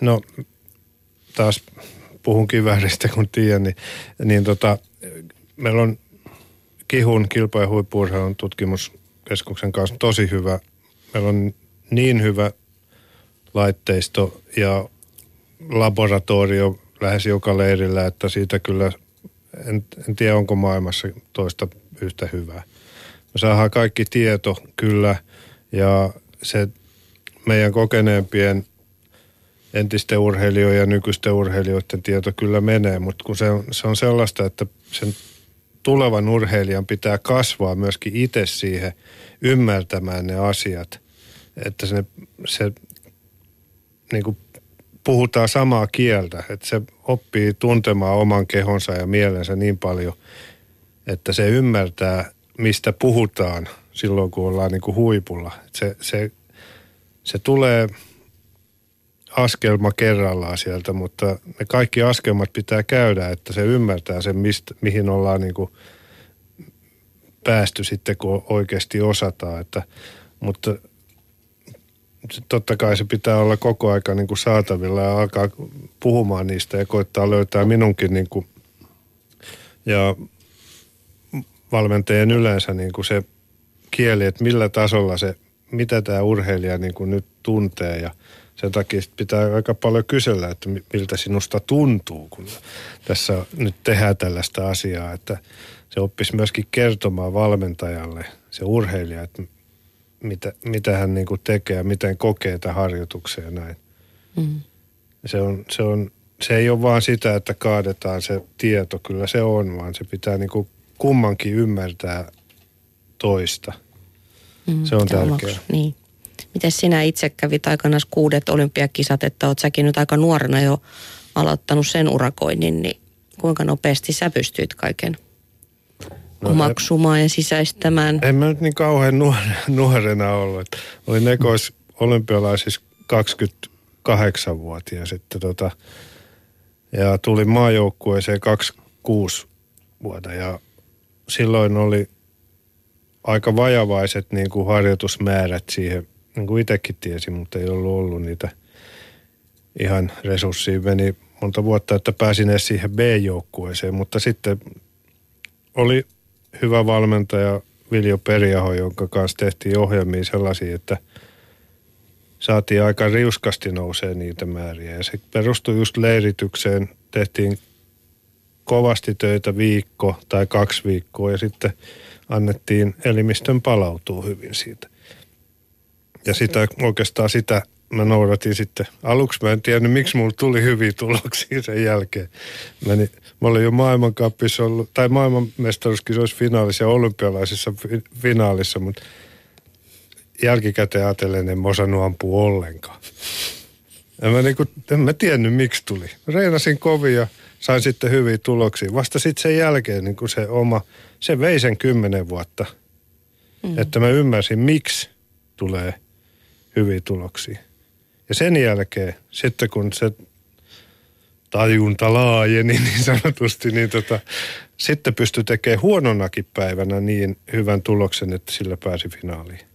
no taas puhun kivääristä kun tiedän, niin, niin tota, meillä on Kihun kilpa- ja huippuurheilun tutkimuskeskuksen kanssa tosi hyvä. Meillä on niin hyvä laitteisto ja laboratorio lähes joka leirillä, että siitä kyllä, en, en tiedä onko maailmassa toista yhtä hyvää. Saadaan kaikki tieto kyllä. Ja se meidän kokeneempien entisten urheilijoiden ja nykyisten urheilijoiden tieto kyllä menee, mutta kun se on, se on sellaista, että sen tulevan urheilijan pitää kasvaa myöskin itse siihen ymmärtämään ne asiat, että se, se niin kuin puhutaan samaa kieltä, että se oppii tuntemaan oman kehonsa ja mielensä niin paljon, että se ymmärtää, mistä puhutaan silloin, kun ollaan niin kuin huipulla. Se, se, se tulee askelma kerrallaan sieltä, mutta ne kaikki askelmat pitää käydä, että se ymmärtää sen, mistä, mihin ollaan niin kuin päästy sitten, kun oikeasti osataan. Että, mutta totta kai se pitää olla koko aika niin kuin saatavilla ja alkaa puhumaan niistä ja koittaa löytää minunkin niin kuin, ja valmentajien yleensä niin kuin se kieli, että millä tasolla se, mitä tämä urheilija niin kuin nyt tuntee ja sen takia pitää aika paljon kysellä, että miltä sinusta tuntuu, kun tässä nyt tehdään tällaista asiaa, että se oppisi myöskin kertomaan valmentajalle, se urheilija, että mitä, mitä hän niin kuin tekee ja miten kokee tämän harjoituksen ja näin. Mm. Se, on, se, on, se ei ole vaan sitä, että kaadetaan se tieto, kyllä se on, vaan se pitää niin kuin kummankin ymmärtää toista. Mm, se on tärkeää. Niin. Miten sinä itse kävit aikanaan kuudet olympiakisat, että olet säkin nyt aika nuorena jo aloittanut sen urakoinnin, niin kuinka nopeasti sä pystyit kaiken no, omaksumaan ja sisäistämään? En mä nyt niin kauhean nuorena, nuorena ollut. Olin ekois olympialaisissa 28-vuotia sitten tota, ja tulin maajoukkueeseen 26 vuotta ja silloin oli aika vajavaiset niin kuin harjoitusmäärät siihen niin kuin itsekin tiesin, mutta ei ollut ollut niitä ihan resursseja. Meni monta vuotta, että pääsin edes siihen B-joukkueeseen, mutta sitten oli hyvä valmentaja Viljo Periaho, jonka kanssa tehtiin ohjelmia sellaisia, että saatiin aika riuskasti nousee niitä määriä. Ja se perustui just leiritykseen, tehtiin kovasti töitä viikko tai kaksi viikkoa ja sitten annettiin elimistön palautua hyvin siitä. Ja sitä, oikeastaan sitä mä noudatin sitten. Aluksi mä en tiennyt, miksi mulla tuli hyviä tuloksia sen jälkeen. Mä, niin, mä olin jo maailmankappissa ollut, tai maailmanmestaruuskisoissa finaalissa ja olympialaisissa finaalissa, mutta jälkikäteen ajatellen en mä osannut ampua ollenkaan. En mä, niin kuin, en mä tiennyt, miksi tuli. Reinasin kovia, sain sitten hyviä tuloksia. Vasta sitten sen jälkeen niin kuin se oma, se vei sen kymmenen vuotta. Mm. Että mä ymmärsin, miksi tulee – hyviä tuloksia. Ja sen jälkeen, sitten kun se tajunta laajeni niin sanotusti, niin tota, sitten pystyi tekemään huononakin päivänä niin hyvän tuloksen, että sillä pääsi finaaliin.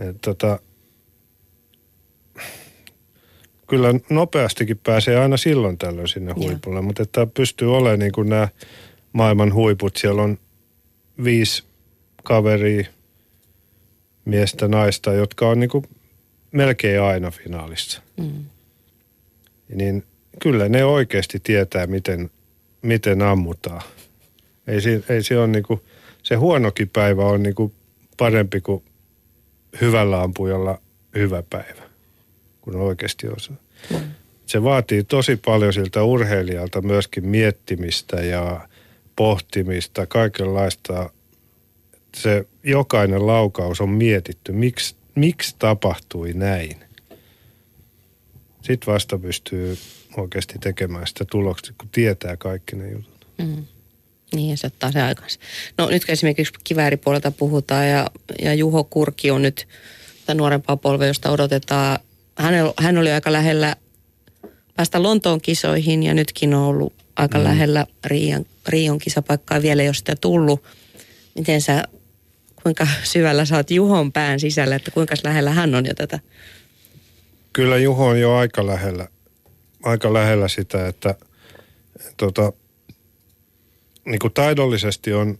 Et tota, kyllä nopeastikin pääsee aina silloin tällöin sinne huipulle, mutta että pystyy olemaan niin kuin nämä maailman huiput. Siellä on viisi kaveria, miestä, naista, jotka on niin kuin melkein aina finaalissa. Mm. Niin kyllä ne oikeasti tietää, miten, miten ammutaan. Ei, ei se on niin kuin, se huonokin päivä on niin kuin parempi kuin hyvällä ampujalla hyvä päivä, kun oikeasti osaa. Se vaatii tosi paljon siltä urheilijalta myöskin miettimistä ja pohtimista, kaikenlaista. Se jokainen laukaus on mietitty, miksi, miksi tapahtui näin. Sitten vasta pystyy oikeasti tekemään sitä tuloksia, kun tietää kaikki ne jutut. Mm. Niin, ja se ottaa se aikansa. No nyt esimerkiksi kivääripuolelta puhutaan ja, ja Juho Kurki on nyt tätä nuorempaa polvea, josta odotetaan. Hän, hän oli aika lähellä päästä Lontoon kisoihin ja nytkin on ollut aika mm. lähellä Riian, Riion kisapaikkaa vielä, jos sitä tullut. Miten sä, kuinka syvällä sä oot Juhon pään sisällä, että kuinka lähellä hän on jo tätä? Kyllä Juho on jo aika lähellä, aika lähellä sitä, että tota, niin kuin taidollisesti on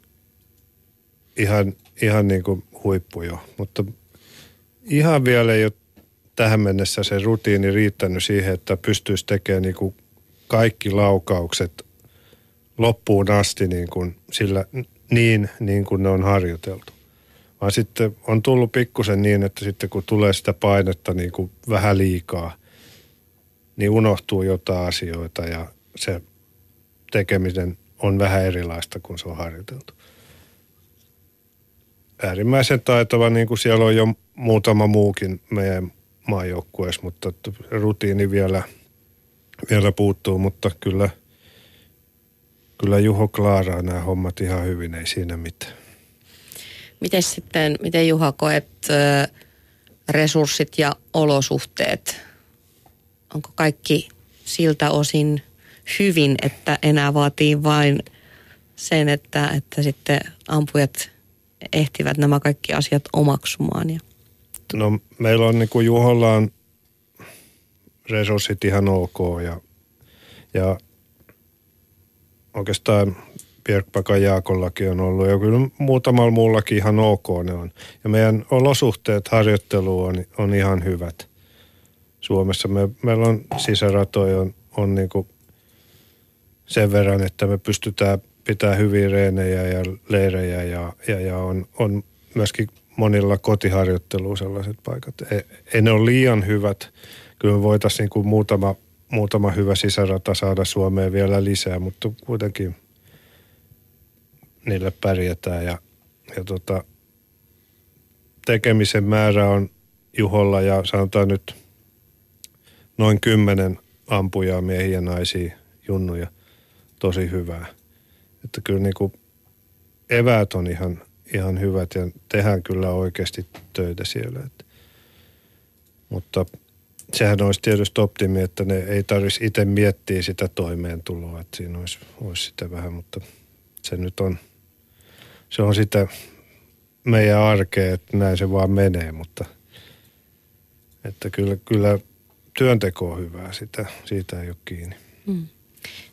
ihan, ihan niin kuin huippu jo, mutta ihan vielä ei ole tähän mennessä se rutiini riittänyt siihen, että pystyisi tekemään niin kuin kaikki laukaukset loppuun asti niin kuin sillä, niin, niin kuin ne on harjoiteltu. Vaan sitten on tullut pikkusen niin, että sitten kun tulee sitä painetta niin kuin vähän liikaa, niin unohtuu jotain asioita ja se tekeminen on vähän erilaista kuin se on harjoiteltu. Äärimmäisen taitava, niin kuin siellä on jo muutama muukin meidän maajoukkueessa, mutta rutiini vielä, vielä puuttuu, mutta kyllä, kyllä Juho klaaraa nämä hommat ihan hyvin, ei siinä mitään. Miten sitten, miten Juha koet resurssit ja olosuhteet? Onko kaikki siltä osin hyvin, että enää vaatii vain sen, että, että sitten ampujat ehtivät nämä kaikki asiat omaksumaan. Ja... No meillä on niin kuin Juholla on resurssit ihan ok ja, ja oikeastaan Pierkpakan Jaakollakin on ollut ja kyllä muutamalla muullakin ihan ok ne on. Ja meidän olosuhteet harjoittelu on, on ihan hyvät. Suomessa me, meillä on sisäratoja on, on niin kuin sen verran, että me pystytään pitää hyviä reenejä ja leirejä ja, ja, ja on, on myöskin monilla kotiharjoitteluun sellaiset paikat. Ei, ei ne ole liian hyvät. Kyllä me voitaisiin niin muutama, muutama hyvä sisärata saada Suomeen vielä lisää, mutta kuitenkin niille pärjätään ja, ja tota, tekemisen määrä on Juholla ja sanotaan nyt noin kymmenen ampujaa miehiä naisia junnuja tosi hyvää. Että kyllä niin kuin eväät on ihan, ihan hyvät ja tehdään kyllä oikeasti töitä siellä. Että. Mutta sehän olisi tietysti optimi, että ne ei tarvitsisi itse miettiä sitä toimeentuloa, että siinä olisi, olisi sitä vähän, mutta se nyt on, se on sitä meidän arkea, että näin se vaan menee, mutta että kyllä, kyllä työnteko on hyvää, sitä, siitä ei ole kiinni. Mm.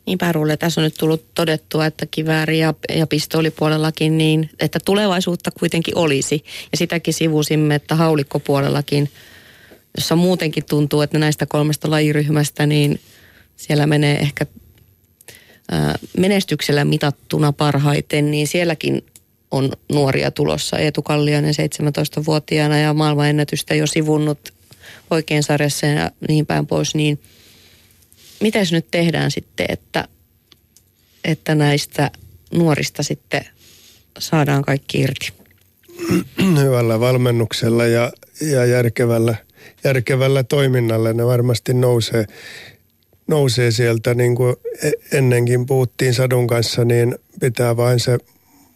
Niinpä Rulle, tässä on nyt tullut todettua, että kivääri ja, ja pistoolipuolellakin niin, että tulevaisuutta kuitenkin olisi. Ja sitäkin sivusimme, että haulikkopuolellakin, jossa muutenkin tuntuu, että näistä kolmesta lajiryhmästä, niin siellä menee ehkä ää, menestyksellä mitattuna parhaiten, niin sielläkin on nuoria tulossa. Eetu Kallioinen 17-vuotiaana ja maailmanennätystä jo sivunnut oikein sarjassa ja niin päin pois, niin – mitäs nyt tehdään sitten, että, että näistä nuorista sitten saadaan kaikki irti? Hyvällä valmennuksella ja, ja järkevällä, järkevällä toiminnalla ne varmasti nousee, nousee sieltä. Niin kuin e-, ennenkin puhuttiin Sadun kanssa, niin pitää vain se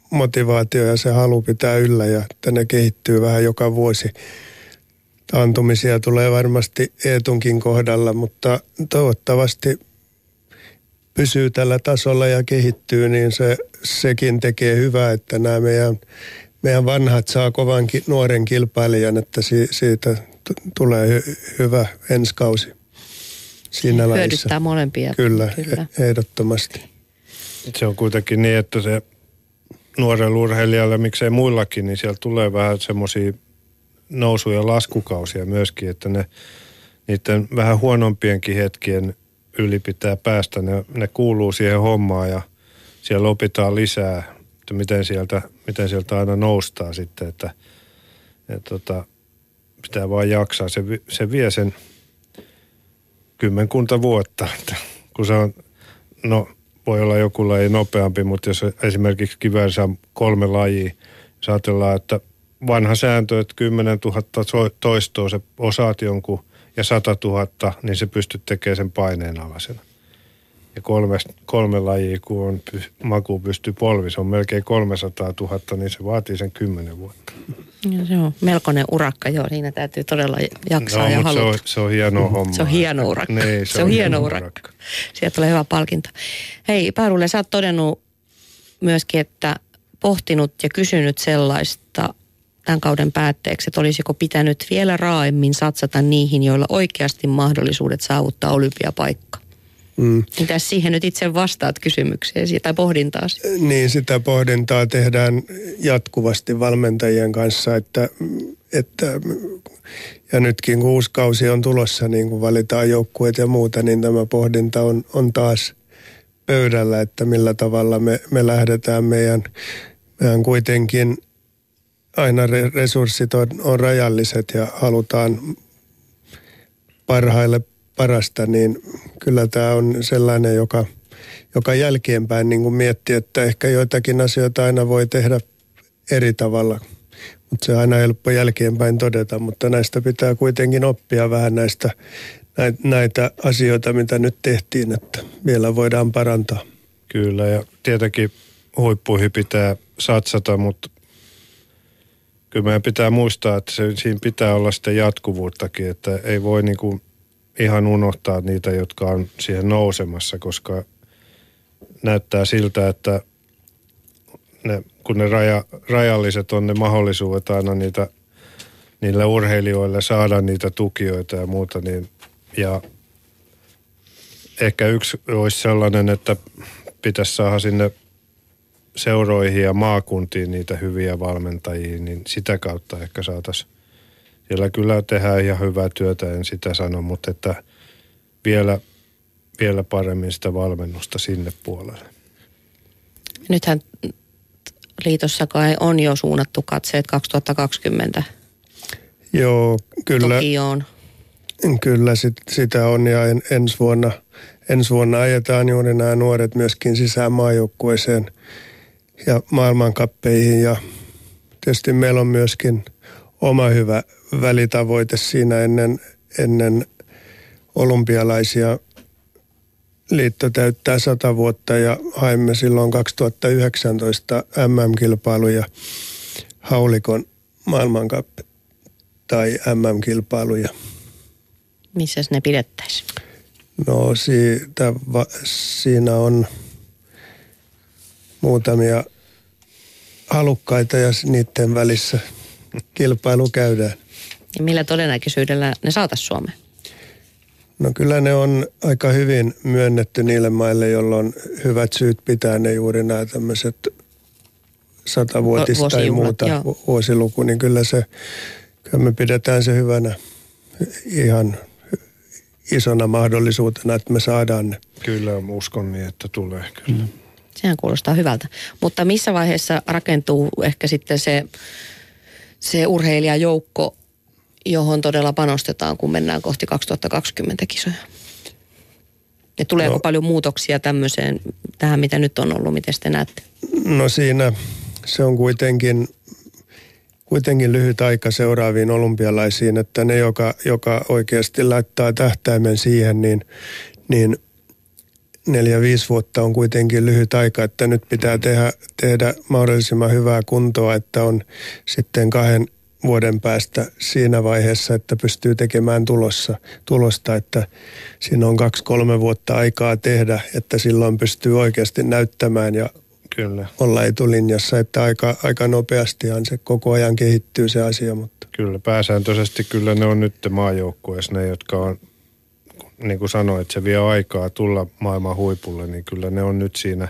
motivaatio ja se halu pitää yllä ja että ne kehittyy vähän joka vuosi taantumisia tulee varmasti Eetunkin kohdalla, mutta toivottavasti pysyy tällä tasolla ja kehittyy, niin se, sekin tekee hyvää, että nämä meidän, meidän vanhat saa kovankin nuoren kilpailijan, että si, siitä t- tulee hy, hyvä ensi kausi siinä Hyödyttää lajissa. molempia. Kyllä, Kyllä. e- ehdottomasti. Se on kuitenkin niin, että se nuorella urheilijalle, miksei muillakin, niin siellä tulee vähän semmoisia nousu- ja laskukausia myöskin, että ne niiden vähän huonompienkin hetkien yli pitää päästä. Ne, ne kuuluu siihen hommaan ja siellä opitaan lisää, että miten sieltä, miten sieltä aina noustaan sitten, että, että tota, pitää vaan jaksaa. Se, se vie sen kymmenkunta vuotta, että kun se on, no voi olla joku laji nopeampi, mutta jos esimerkiksi kiväärissä on kolme lajia, jos ajatellaan, että vanha sääntö, että 10 000 so- toistoa se osaat jonkun ja 100 000, niin se pystyt tekemään sen paineen alasena. Ja kolme, kolme lajia, kun on, py- maku pystyy polvi, se on melkein 300 000, niin se vaatii sen 10 vuotta. Ja se on melkoinen urakka, joo. Siinä täytyy todella jaksaa ja No, se haluta. on, se on hieno homma. Se on hieno urakka. Niin, se, on hieno urakka. Sieltä tulee hyvä palkinto. Hei, Päärulle, sä oot todennut myöskin, että pohtinut ja kysynyt sellaista tämän kauden päätteeksi, että olisiko pitänyt vielä raaemmin satsata niihin, joilla oikeasti mahdollisuudet saavuttaa olympiapaikka. Mm. Mitäs siihen nyt itse vastaat kysymykseesi tai pohdintaasi? Niin, sitä pohdintaa tehdään jatkuvasti valmentajien kanssa, että, että ja nytkin kun uusi kausi on tulossa, niin kun valitaan joukkueet ja muuta, niin tämä pohdinta on, on taas pöydällä, että millä tavalla me, me lähdetään meidän, meidän kuitenkin aina re- resurssit on, on rajalliset ja halutaan parhaille parasta, niin kyllä tämä on sellainen, joka, joka jälkeenpäin niin kuin miettii, että ehkä joitakin asioita aina voi tehdä eri tavalla. Mutta se on aina helppo jälkeenpäin todeta, mutta näistä pitää kuitenkin oppia vähän näistä näitä, näitä asioita, mitä nyt tehtiin, että vielä voidaan parantaa. Kyllä, ja tietenkin huippuihin pitää satsata, mutta kyllä meidän pitää muistaa, että se, siinä pitää olla sitten jatkuvuuttakin, että ei voi niin kuin ihan unohtaa niitä, jotka on siihen nousemassa, koska näyttää siltä, että ne, kun ne raja, rajalliset on ne mahdollisuudet aina niitä, niille urheilijoille saada niitä tukijoita ja muuta, niin ja ehkä yksi olisi sellainen, että pitäisi saada sinne seuroihin ja maakuntiin niitä hyviä valmentajia, niin sitä kautta ehkä saataisiin. Siellä kyllä tehdään ihan hyvää työtä, en sitä sano, mutta että vielä, vielä paremmin sitä valmennusta sinne puolelle. Nythän liitossa kai on jo suunnattu katseet 2020 Joo, kyllä. Tokioon. Kyllä sit, sitä on ja en, ensi, vuonna, ensi vuonna ajetaan juuri nämä nuoret myöskin sisään maajoukkueeseen ja maailmankappeihin ja tietysti meillä on myöskin oma hyvä välitavoite siinä ennen, ennen olympialaisia. Liitto täyttää 100 vuotta ja haimme silloin 2019 MM-kilpailuja haulikon maailmankappi tai MM-kilpailuja. Missä ne pidettäisiin? No siitä, va, siinä on muutamia halukkaita ja niiden välissä kilpailu käydään. Ja millä todennäköisyydellä ne saataisiin Suomeen? No kyllä ne on aika hyvin myönnetty niille maille, joilla on hyvät syyt pitää ne juuri nämä tämmöiset satavuotis tai muuta joo. vu- vuosiluku, niin kyllä se, kyllä me pidetään se hyvänä ihan isona mahdollisuutena, että me saadaan ne. Kyllä uskon niin, että tulee kyllä. Mm. Sehän kuulostaa hyvältä. Mutta missä vaiheessa rakentuu ehkä sitten se, se urheilijajoukko, johon todella panostetaan, kun mennään kohti 2020 kisoja? Ja tuleeko no. Paljon muutoksia tämmöiseen, tähän mitä nyt on ollut, miten te näette? No siinä se on kuitenkin, kuitenkin lyhyt aika seuraaviin olympialaisiin, että ne, joka, joka oikeasti laittaa tähtäimen siihen, niin, niin neljä, viisi vuotta on kuitenkin lyhyt aika, että nyt pitää tehdä, tehdä mahdollisimman hyvää kuntoa, että on sitten kahden, vuoden päästä siinä vaiheessa, että pystyy tekemään tulossa, tulosta, että siinä on kaksi-kolme vuotta aikaa tehdä, että silloin pystyy oikeasti näyttämään ja Kyllä. olla etulinjassa, että aika, aika nopeastihan se koko ajan kehittyy se asia, mutta Kyllä, pääsääntöisesti kyllä ne on nyt maajoukkueessa ne, jotka on, niin kuin sanoit, se vie aikaa tulla maailman huipulle, niin kyllä ne on nyt siinä.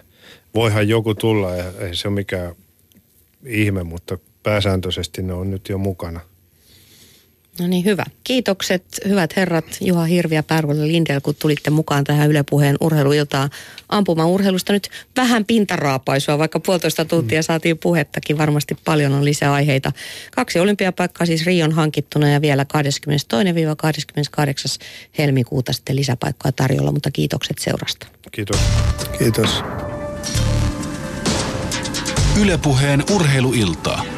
Voihan joku tulla ja ei se ole mikään ihme, mutta pääsääntöisesti ne on nyt jo mukana. No niin, hyvä. Kiitokset, hyvät herrat Juha Hirvi ja Pärvolle Lindel, kun tulitte mukaan tähän Yle Puheen urheiluiltaan. Ampumaurheilusta nyt vähän pintaraapaisua, vaikka puolitoista tuntia saatiin puhettakin. Varmasti paljon on lisää aiheita. Kaksi olympiapaikkaa siis Rion hankittuna ja vielä 22-28. helmikuuta sitten lisäpaikkaa tarjolla, mutta kiitokset seurasta. Kiitos. kiitos. Ylepuheen urheiluiltaa.